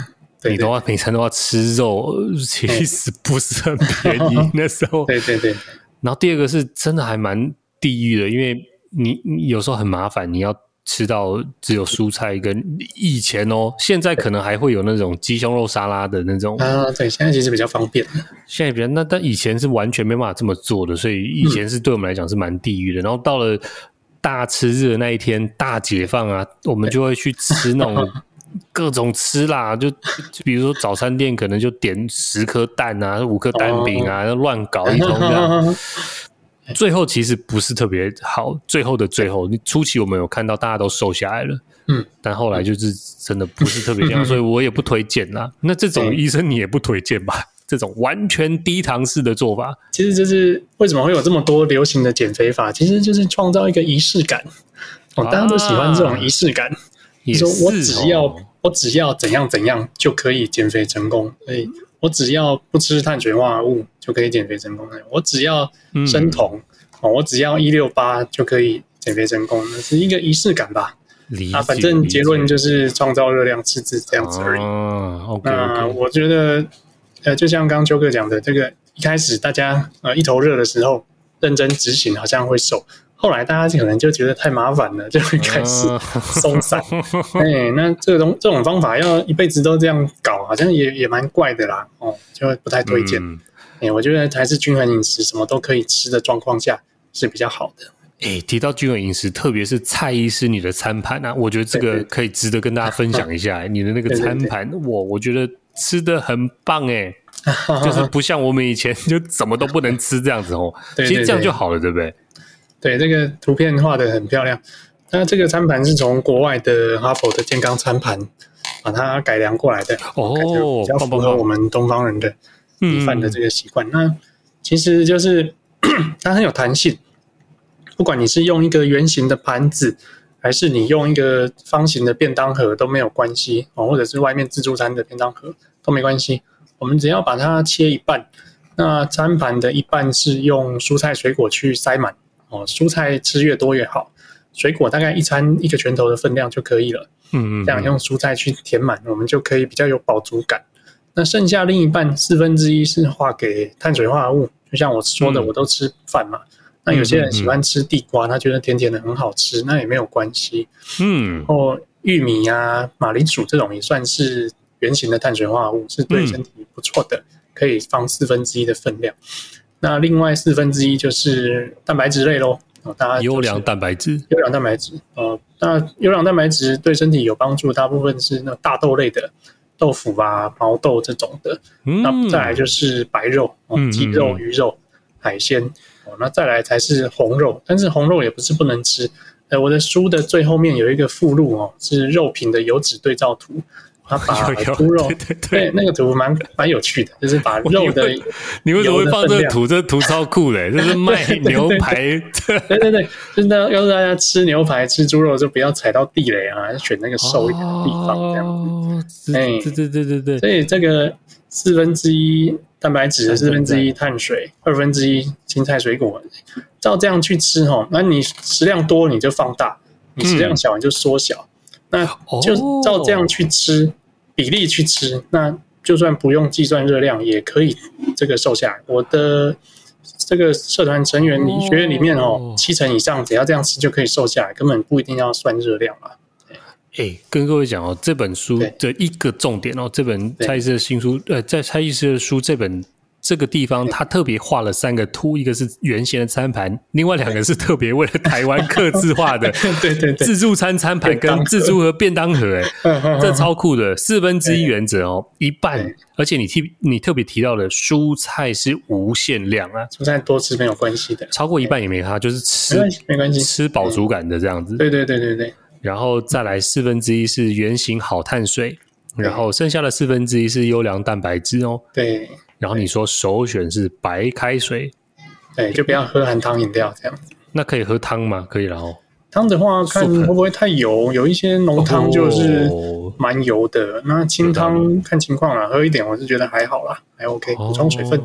Speaker 1: 你都要每餐都要吃肉，其实不是很便宜。那时候，
Speaker 2: 对对对。
Speaker 1: 然后第二个是真的还蛮地狱的，因为你你有时候很麻烦，你要吃到只有蔬菜跟以前哦，现在可能还会有那种鸡胸肉沙拉的那种
Speaker 2: 啊，对，现在其实比较方便。
Speaker 1: 现在比较那，但以前是完全没办法这么做的，所以以前是对我们来讲是蛮地狱的。嗯、然后到了大吃日的那一天，大解放啊，我们就会去吃那种。各种吃啦，就比如说早餐店可能就点十颗蛋啊，五颗蛋饼啊，乱搞一通这样。最后其实不是特别好，最后的最后，你初期我们有看到大家都瘦下来了，嗯，但后来就是真的不是特别这样，所以我也不推荐啦。那这种医生你也不推荐吧？这种完全低糖式的做法，
Speaker 2: 其实就是为什么会有这么多流行的减肥法，其实就是创造一个仪式感。哦，大家都喜欢这种仪式感。你说我只要、哦、我只要怎样怎样就可以减肥成功，所以我只要不吃碳水化合物就可以减肥成功。我只要生酮、嗯哦，我只要一六八就可以减肥成功，那是一个仪式感吧？啊，反正结论就是创造热量赤字这样子而已。
Speaker 1: 哦 okay, okay.
Speaker 2: 那我觉得，呃，就像刚刚邱哥讲的，这个一开始大家呃一头热的时候认真执行，好像会瘦。后来大家可能就觉得太麻烦了，就会开始松散。哎、欸，那这个东这种方法要一辈子都这样搞，好像也也蛮怪的啦。哦，就会不太推荐。哎、嗯欸，我觉得还是均衡饮食，什么都可以吃的状况下是比较好的。
Speaker 1: 哎、欸，提到均衡饮食，特别是蔡医师你的餐盘啊，我觉得这个可以值得跟大家分享一下。你的那个 餐盘，我我觉得吃的很棒哎，就是不像我们以前就怎么都不能吃这样子哦。其实这样就好了，对不对？
Speaker 2: 对，这个图片画的很漂亮。那这个餐盘是从国外的哈佛的健康餐盘把它改良过来的，
Speaker 1: 哦，
Speaker 2: 比较符合我们东方人的米饭的这个习惯。嗯、那其实就是 它很有弹性，不管你是用一个圆形的盘子，还是你用一个方形的便当盒都没有关系哦，或者是外面自助餐的便当盒都没关系。我们只要把它切一半，那餐盘的一半是用蔬菜水果去塞满。哦，蔬菜吃越多越好，水果大概一餐一个拳头的分量就可以了。嗯嗯，这样用蔬菜去填满，我们就可以比较有饱足感。那剩下另一半四分之一是划给碳水化合物，就像我说的，我都吃饭嘛。嗯、那有些人喜欢吃地瓜，他觉得甜甜的很好吃，那也没有关系。嗯，然后玉米呀、啊、马铃薯这种也算是圆形的碳水化合物，是对身体不错的，嗯、可以放四分之一的分量。那另外四分之一就是蛋白质类喽，大家
Speaker 1: 优良蛋白质，
Speaker 2: 优良蛋白质，呃，那优良蛋白质对身体有帮助，大部分是那大豆类的，豆腐啊、毛豆这种的。嗯、那再来就是白肉，鸡肉、鱼肉、海鲜，哦，那再来才是红肉，但是红肉也不是不能吃。呃，我的书的最后面有一个附录哦，是肉品的油脂对照图。他 把猪肉，对对对，那个图蛮蛮有趣的，就是把肉的，
Speaker 1: 你为什么会放这个图？这图超酷的，这是卖 牛排。
Speaker 2: 对对对，就是要要大家吃牛排、吃猪肉就不要踩到地雷啊，要选那个瘦一点的地方这样子。哎，对对对对对。所以这个四分之一蛋白质，四分之一碳水，二分之一青菜水果，照这样去吃哈，那你食量多你就放大，你食量小你就缩小，那就照这样去吃。比例去吃，那就算不用计算热量，也可以这个瘦下来。我的这个社团成员里学院里面哦，七成以上只要这样吃就可以瘦下来，根本不一定要算热量啊。
Speaker 1: 哎、欸，跟各位讲哦，这本书的一个重点哦，这本蔡医师的新书，呃，在蔡医师的书这本。这个地方他特别画了三个凸，一个是圆形的餐盘，另外两个是特别为了台湾刻制化的，对对对，自助餐餐盘跟自助和便当盒，哎，这超酷的，四分之一原则哦，一半，而且你提你特别提到的蔬菜是无限量啊，
Speaker 2: 蔬菜多吃没有关系的，
Speaker 1: 超过一半也没差，就是吃
Speaker 2: 没关系，
Speaker 1: 吃饱足感的这样子，
Speaker 2: 对。对对对对，
Speaker 1: 然后再来四分之一是圆形好碳水，然后剩下的四分之一是优良蛋白质哦，
Speaker 2: 对。
Speaker 1: 然后你说首选是白开水，
Speaker 2: 对，就不要喝含糖饮料这样子。
Speaker 1: 那可以喝汤吗？可以然后。
Speaker 2: 汤的话，看会不会太油，有一些浓汤就是蛮油的。那清汤看情况啦，喝一点我是觉得还好啦，还 OK，补充水分。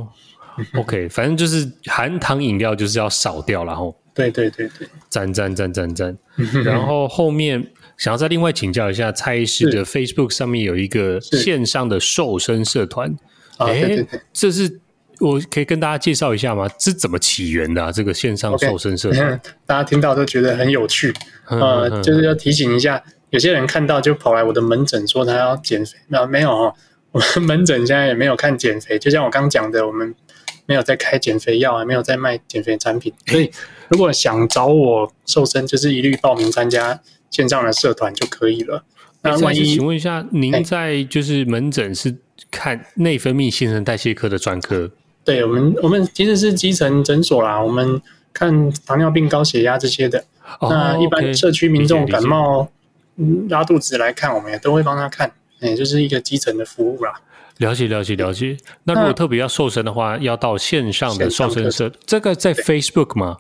Speaker 1: OK，反正就是含糖饮料就是要少掉然后。
Speaker 2: 对对对对，
Speaker 1: 赞赞赞赞赞。然后后面想要再另外请教一下蔡医师的 Facebook 上面有一个线上的瘦身社团。哎，对对对，这是我可以跟大家介绍一下吗？这是怎么起源的啊？这个线上瘦身社团，
Speaker 2: 大家听到都觉得很有趣。呃，就是要提醒一下，有些人看到就跑来我的门诊说他要减肥，那没有哦，我们门诊现在也没有看减肥。就像我刚讲的，我们没有在开减肥药，还没有在卖减肥产品。所以如果想找我瘦身，就是一律报名参加线上的社团就可以了。那万一
Speaker 1: 请问一下，您在就是门诊是？看内分泌新陈代谢科的专科，
Speaker 2: 对我们，我们其实是基层诊所啦。我们看糖尿病、高血压这些的。哦、那一般社区民众感冒、拉肚子来看，我们也都会帮他看。也就是一个基层的服务啦。
Speaker 1: 了解，了解，了解。那如果特别要瘦身的话，要到线上的瘦身社，这个在 Facebook 吗？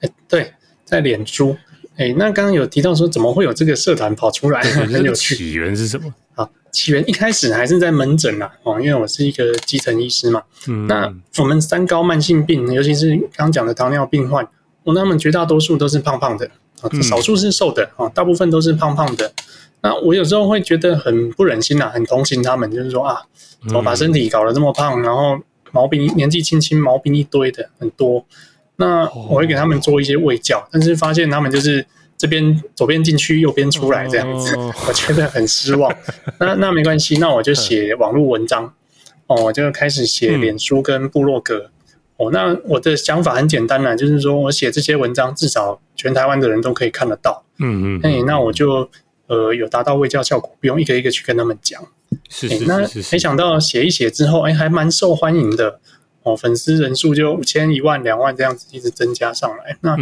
Speaker 2: 哎，对，在脸书。哎，那刚刚有提到说，怎么会有这个社团跑出来？很有趣。
Speaker 1: 起源是什么？
Speaker 2: 好。起源一开始还是在门诊啦，哦，因为我是一个基层医师嘛。嗯，那我们三高慢性病，尤其是刚讲的糖尿病患，我他们绝大多数都是胖胖的，啊，少数是瘦的，啊，大部分都是胖胖的。那我有时候会觉得很不忍心呐，很同情他们，就是说啊，怎么把身体搞得这么胖，然后毛病年纪轻轻毛病一堆的很多。那我会给他们做一些喂教，但是发现他们就是这边左边进去，右边出来这样子，我觉得很失望。那那没关系，那我就写网络文章哦，我就开始写脸书跟部落格。哦，那我的想法很简单啦，就是说我写这些文章，至少全台湾的人都可以看得到。嗯嗯，哎，那我就呃有达到喂教效果，不用一个一个去跟他们讲。是是是是，那没想到写一写之后，哎，还蛮受欢迎的。哦，粉丝人数就五千、一万、两万这样子一直增加上来。那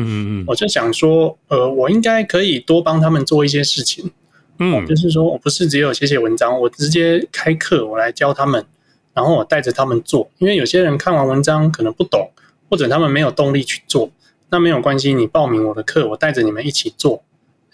Speaker 2: 我就想说，呃，我应该可以多帮他们做一些事情。嗯，就是说我不是只有写写文章，我直接开课，我来教他们。然后我带着他们做，因为有些人看完文章可能不懂，或者他们没有动力去做，那没有关系，你报名我的课，我带着你们一起做，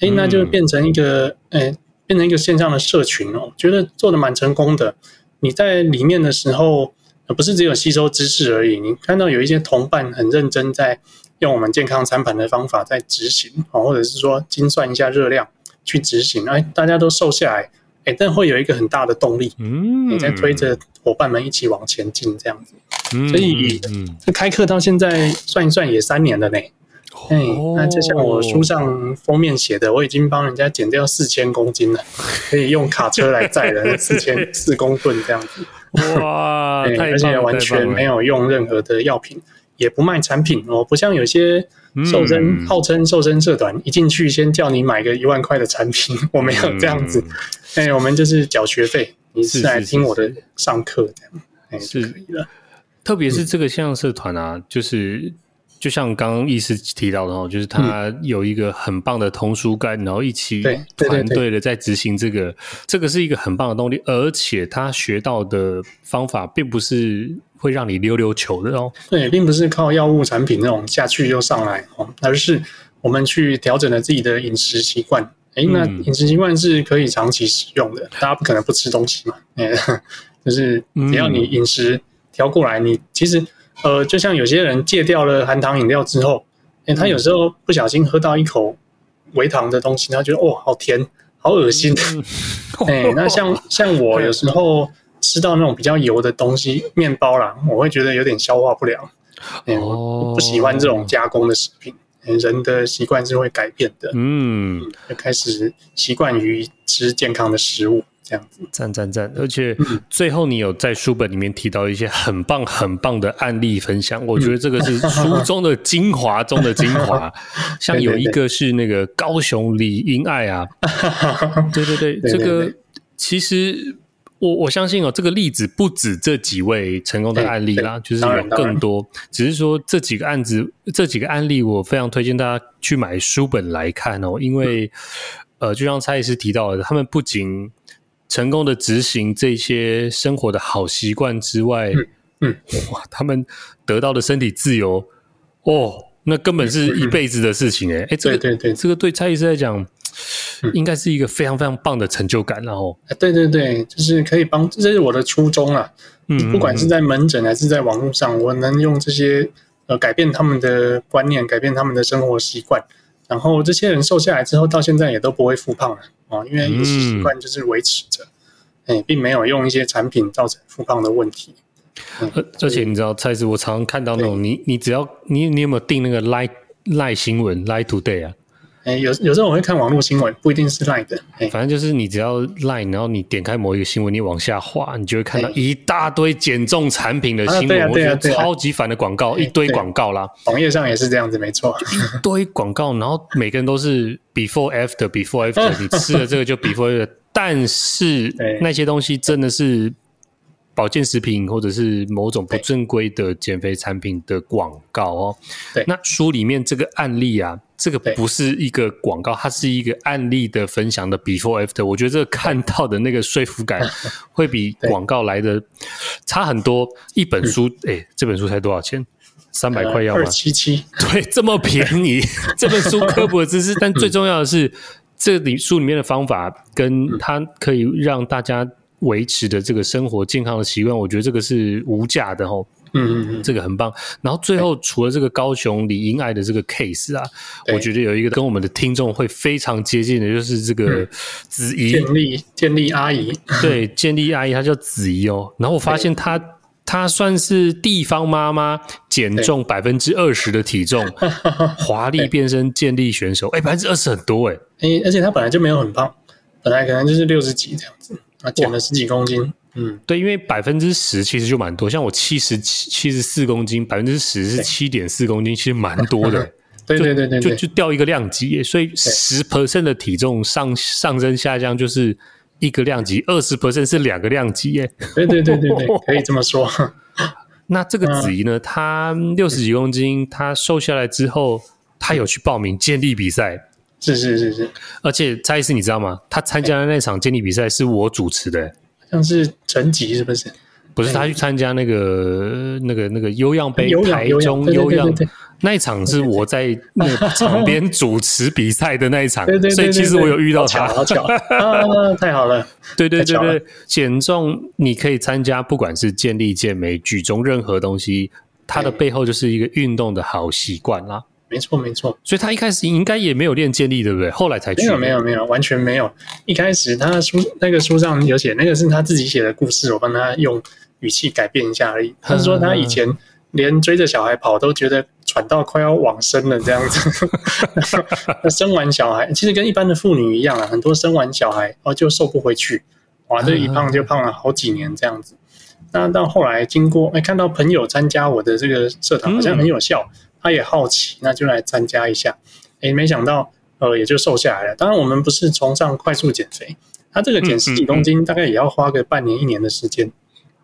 Speaker 2: 哎，那就变成一个，哎，变成一个线上的社群哦，觉得做的蛮成功的。你在里面的时候，不是只有吸收知识而已，你看到有一些同伴很认真在用我们健康餐盘的方法在执行，或者是说精算一下热量去执行，哎，大家都瘦下来。但会有一个很大的动力，嗯，你在推着伙伴们一起往前进，这样子，嗯，所以，嗯，这开课到现在算一算也三年了呢，哎，那就像我书上封面写的，我已经帮人家减掉四千公斤了，可以用卡车来载的四千四公吨这样子，哇，而且完全没有用任何的药品，也不卖产品哦，不像有些。瘦身号称瘦身社团，一进去先叫你买个一万块的产品，我没有这样子。哎、嗯欸，我们就是缴学费，你是来听我的上课这样，哎，是可以了。
Speaker 1: 特别是这个线上社团啊，嗯、就是就像刚刚医师提到的哦，就是他有一个很棒的同属感，然后一起团队的在执行这个，这个是一个很棒的动力，而且他学到的方法并不是。会让你溜溜球的哦，
Speaker 2: 对，并不是靠药物产品那种下去又上来哦，而是我们去调整了自己的饮食习惯。哎，那饮食习惯是可以长期使用的，大家不可能不吃东西嘛。哎，就是只要你饮食调过来，你其实呃，就像有些人戒掉了含糖饮料之后，哎，他有时候不小心喝到一口微糖的东西，他觉得哦，好甜，好恶心。哎，那像像我 有时候。吃到那种比较油的东西，面包啦，我会觉得有点消化不良。嗯，我不喜欢这种加工的食品。人的习惯是会改变的。嗯，就开始习惯于吃健康的食物，这样子。
Speaker 1: 赞赞赞！而且最后你有在书本里面提到一些很棒很棒的案例分享，我觉得这个是书中的精华中的精华。像有一个是那个高雄李英爱啊，对对对，这个其实。我我相信哦，这个例子不止这几位成功的案例啦，就是有更多。只是说这几个案子，这几个案例，我非常推荐大家去买书本来看哦，因为、嗯、呃，就像蔡医师提到的，他们不仅成功的执行这些生活的好习惯之外，嗯，嗯。哇，他们得到的身体自由，哦，那根本是一辈子的事情诶，哎，这个对对对，这个对蔡医师来讲。应该是一个非常非常棒的成就感，然后，
Speaker 2: 对对对，就是可以帮，这是我的初衷啊。嗯，不管是在门诊还是在网络上，我能用这些呃改变他们的观念，改变他们的生活习惯，然后这些人瘦下来之后，到现在也都不会复胖了啊，因为饮食习惯就是维持着，哎，并没有用一些产品造成复胖的问题。
Speaker 1: 而而且你知道，蔡司，我常常看到那种你你只要你你有没有订那个 Light Light 新闻 Light Today 啊？
Speaker 2: 有有时候我会看网络新闻，不一定是 Line 的。
Speaker 1: 反正就是你只要 Line，然后你点开某一个新闻，你往下滑，你就会看到一大堆减重产品的新闻，我觉得超级烦的广告，一堆广告啦。
Speaker 2: 网页上也是这样子，没错，
Speaker 1: 一堆广告，然后每个人都是 Before After Before After，你吃了这个就 Before After，但是那些东西真的是保健食品或者是某种不正规的减肥产品的广告哦。对，那书里面这个案例啊。这个不是一个广告，它是一个案例的分享的 before after。我觉得这个看到的那个说服感会比广告来的差很多。一本书，哎，这本书才多少钱？三百块要吗？二
Speaker 2: 七七。
Speaker 1: 对，这么便宜。这本书科普的知识，但最重要的是，这里书里面的方法跟它可以让大家维持的这个生活健康的习惯，我觉得这个是无价的哦。嗯嗯嗯，这个很棒。然后最后，除了这个高雄李英爱的这个 case 啊，我觉得有一个跟我们的听众会非常接近的，就是这个子怡。
Speaker 2: 建立建立阿姨，
Speaker 1: 对，建立阿姨，她叫子怡哦。然后我发现她她算是地方妈妈减重百分之二十的体重，华丽变身健力选手。哎，百分之二十很多哎、
Speaker 2: 欸，而且她本来就没有很胖，本来可能就是六十几这样子，啊，减了十几公斤。嗯，
Speaker 1: 对，因为百分之十其实就蛮多，像我七十七七十四公斤，百分之十是七点四公斤，其实蛮多的。
Speaker 2: 对对对对，
Speaker 1: 就就掉一个量级，所以十 percent 的体重上上升下降就是一个量级，二十 percent 是两个量级耶。
Speaker 2: 对对对对对，可以这么说。
Speaker 1: 那这个子怡呢，她六十几公斤，她瘦下来之后，她有去报名健力比赛。
Speaker 2: 是是是是，
Speaker 1: 而且蔡医师你知道吗？他参加的那场健力比赛是我主持的，
Speaker 2: 像是成绩是不是？
Speaker 1: 不是，他去参加那个那个那个优样杯，台中优样那一场是我在那个场边主持比赛的那一场，所以其实我有遇到他，
Speaker 2: 好巧，好 巧啊！太好了，
Speaker 1: 对对对对，减重你可以参加，不管是健力、健美、举重任何东西，它的背后就是一个运动的好习惯啦。
Speaker 2: 没错没错，
Speaker 1: 所以他一开始应该也没有练健力，对不对？后来才去。
Speaker 2: 没有没有没有，完全没有。一开始他的书那个书上有写，那个是他自己写的故事，我帮他用。语气改变一下而已。他说他以前连追着小孩跑都觉得喘到快要往生了这样子。那 生完小孩，其实跟一般的妇女一样啊，很多生完小孩哦就瘦不回去，哇，这一胖就胖了好几年这样子。那到后来经过哎看到朋友参加我的这个社团好像很有效，他也好奇，那就来参加一下。哎，没想到呃也就瘦下来了。当然我们不是崇尚快速减肥，他这个减十几公斤大概也要花个半年一年的时间。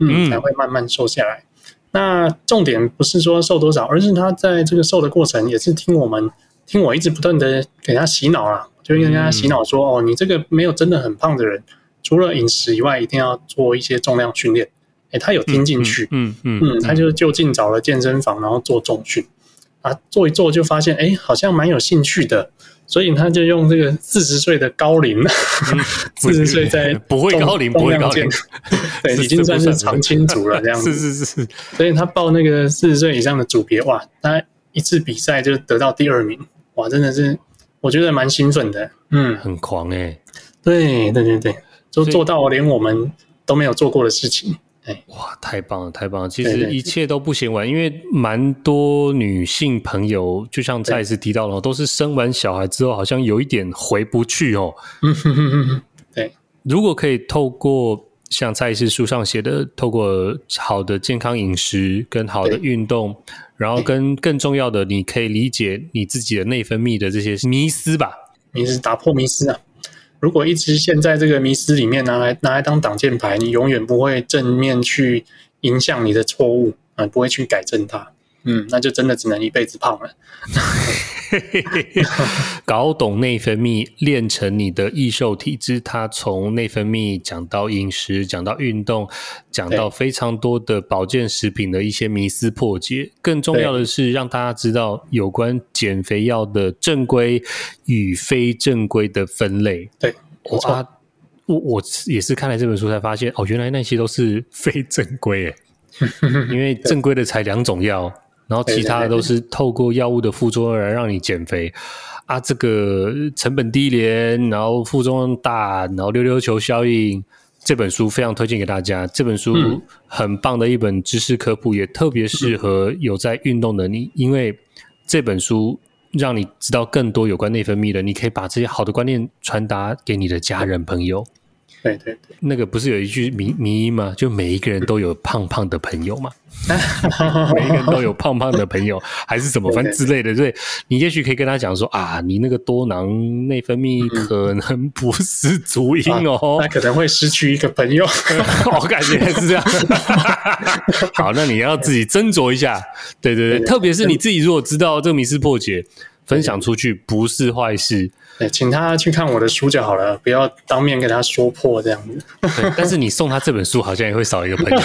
Speaker 2: 嗯，才会慢慢瘦下来。那重点不是说瘦多少，而是他在这个瘦的过程，也是听我们听我一直不断的给他洗脑啊，就跟他洗脑说，哦，你这个没有真的很胖的人，除了饮食以外，一定要做一些重量训练。诶，他有听进去，嗯嗯嗯，他就就近找了健身房，然后做重训啊，做一做就发现，哎，好像蛮有兴趣的。所以他就用这个四十岁的高龄，四十岁在
Speaker 1: 不会高龄，不会高龄，
Speaker 2: 对，已经算是常青族了这样子。
Speaker 1: 是是是，
Speaker 2: 所以他报那个四十岁以上的组别，哇，他一次比赛就得到第二名，哇，真的是我觉得蛮兴奋的，嗯，
Speaker 1: 很狂哎、欸，
Speaker 2: 对对对对，就做到连我们都没有做过的事情。
Speaker 1: 哇，太棒了，太棒了！其实一切都不嫌晚，因为蛮多女性朋友，就像再一次提到了，都是生完小孩之后，好像有一点回不去哦。
Speaker 2: 嗯哼哼哼，对。
Speaker 1: 如果可以透过像蔡医师书上写的，透过好的健康饮食跟好的运动，然后跟更重要的，你可以理解你自己的内分泌的这些迷思吧，
Speaker 2: 迷思，打破迷思啊。如果一直陷在这个迷失里面，拿来拿来当挡箭牌，你永远不会正面去影响你的错误啊，不会去改正它。嗯，那就真的只能一辈子胖了。
Speaker 1: 搞懂内分泌，练成你的易瘦体质。它从内分泌讲到饮食，讲到运动，讲到非常多的保健食品的一些迷思破解。更重要的是，让大家知道有关减肥药的正规与非正规的分类。
Speaker 2: 对，
Speaker 1: 我我我也是看了这本书才发现，哦，原来那些都是非正规诶。因为正规的才两种药。然后其他的都是透过药物的副作用来让你减肥啊，这个成本低廉，然后副作用大，然后溜溜球效应。这本书非常推荐给大家，这本书很棒的一本知识科普，也特别适合有在运动的你，因为这本书让你知道更多有关内分泌的，你可以把这些好的观念传达给你的家人朋友。
Speaker 2: 对对对，
Speaker 1: 那个不是有一句迷迷音吗？就每一个人都有胖胖的朋友嘛，每一个人都有胖胖的朋友，还是什么反正之类的。所以，你也许可以跟他讲说啊，你那个多囊内分泌可能不是主因哦，
Speaker 2: 那可能会失去一个朋友，
Speaker 1: 我感觉是这样。好，那你要自己斟酌一下。对对对，特别是你自己如果知道这个迷思破解，分享出去不是坏事。
Speaker 2: 对，请他去看我的书就好了，不要当面给他说破这样子。
Speaker 1: 但是你送他这本书，好像也会少一个朋友。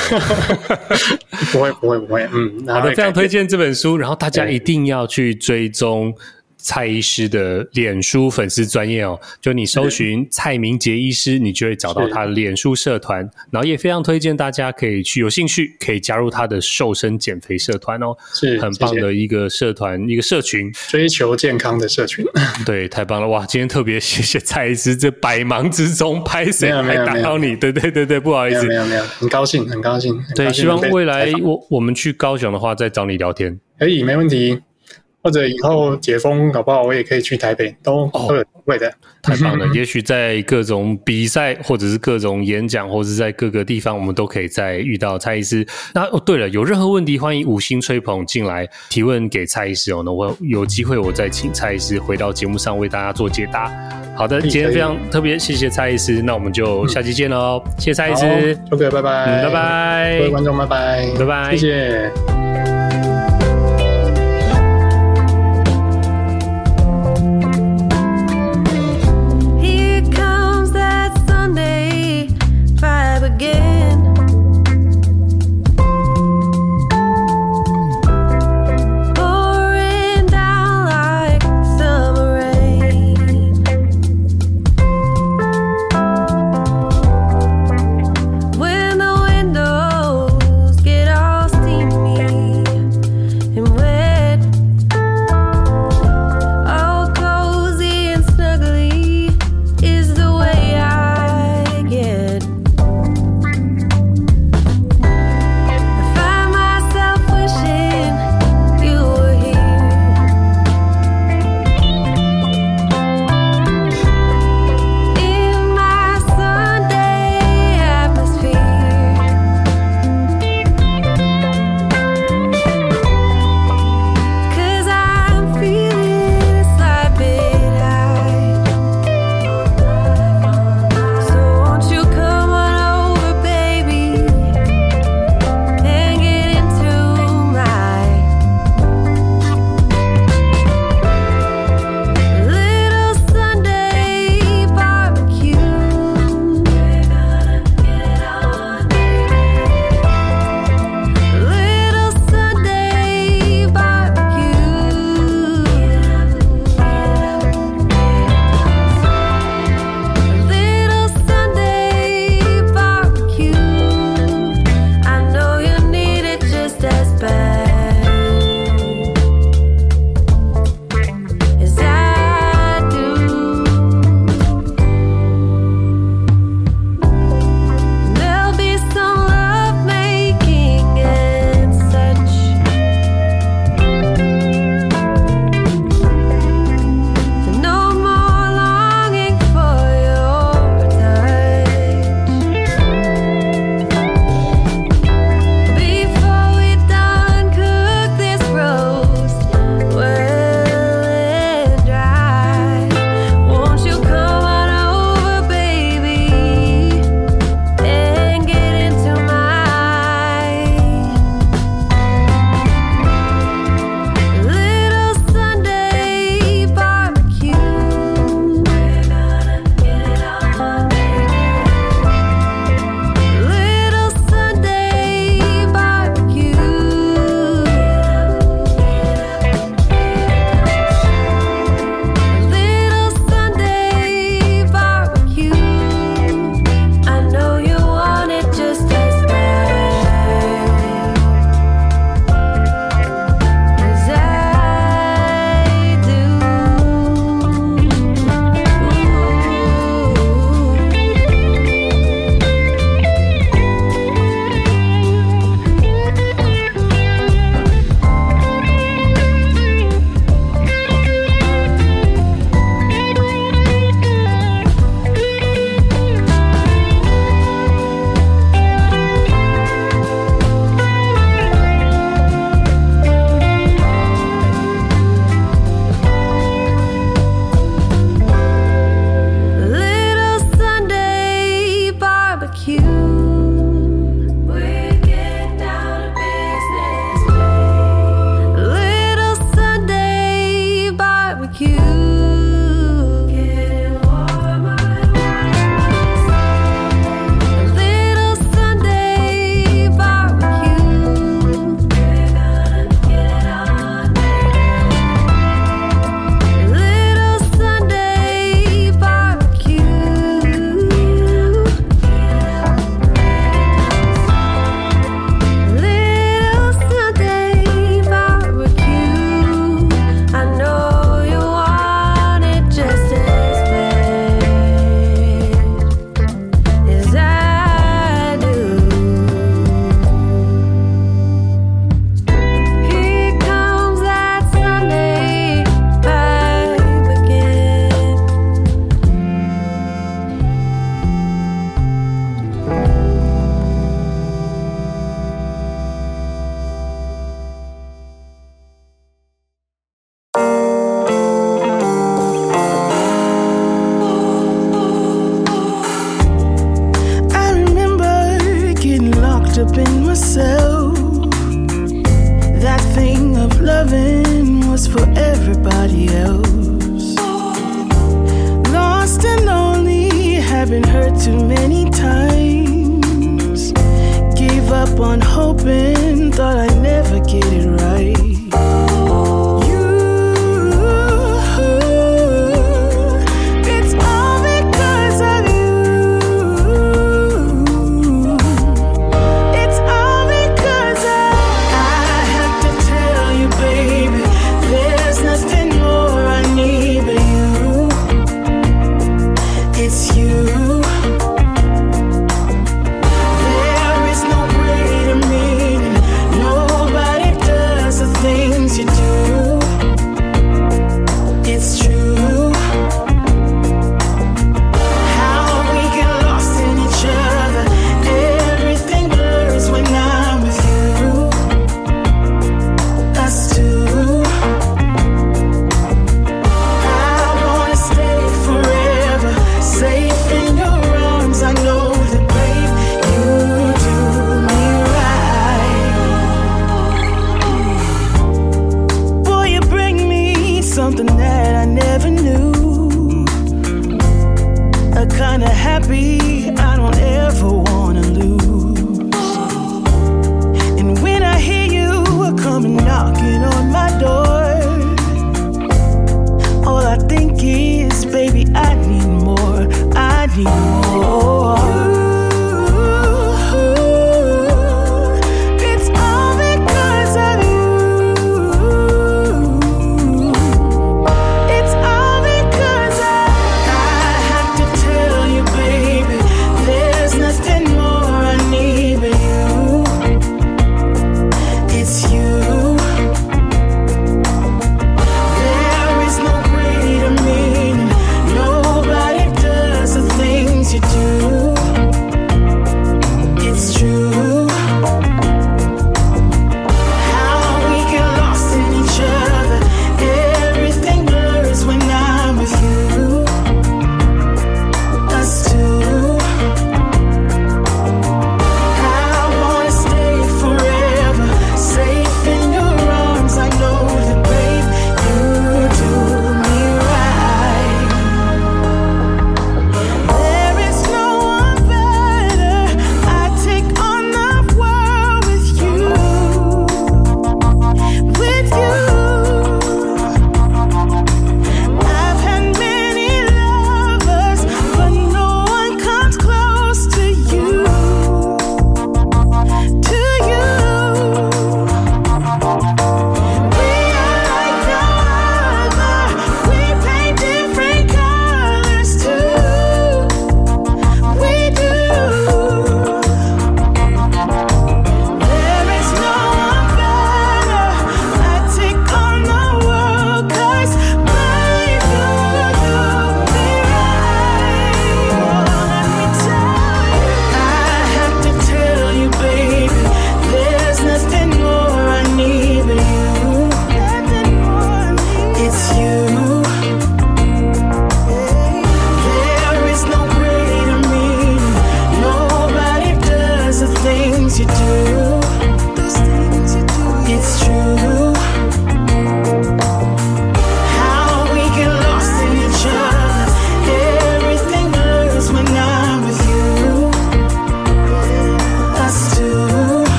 Speaker 2: 不会，不会，不会。嗯，
Speaker 1: 好的，非常推荐这本书，然后大家一定要去追踪蔡医师的脸书粉丝专业哦，就你搜寻蔡明杰医师，你就会找到他的脸书社团，然后也非常推荐大家可以去，有兴趣可以加入他的瘦身减肥社团哦，是很棒的一个社团，一个社群，
Speaker 2: 追求健康的社群。
Speaker 1: 对，太棒了哇！今天特别谢谢蔡医师，这百忙之中拍谁还打扰你？对对对对，不好意思，
Speaker 2: 没有没有，很高兴很高兴。
Speaker 1: 对，希望未来我我们去高雄的话，再找你聊天，
Speaker 2: 可以没问题。或者以后解封，搞不好我也可以去台北，都都有机会的。
Speaker 1: 太棒了！也许在各种比赛，或者是各种演讲，或者是在各个地方，我们都可以再遇到蔡医师。那哦，对了，有任何问题，欢迎五星吹捧进来提问给蔡医师哦。那我有机会，我再请蔡医师回到节目上为大家做解答。好的，今天非常特别，谢谢蔡医师。那我们就下期见喽，嗯、谢谢蔡医师。
Speaker 2: OK，拜拜，
Speaker 1: 嗯、拜拜，
Speaker 2: 各位观众，拜拜，
Speaker 1: 拜拜，
Speaker 3: 谢谢。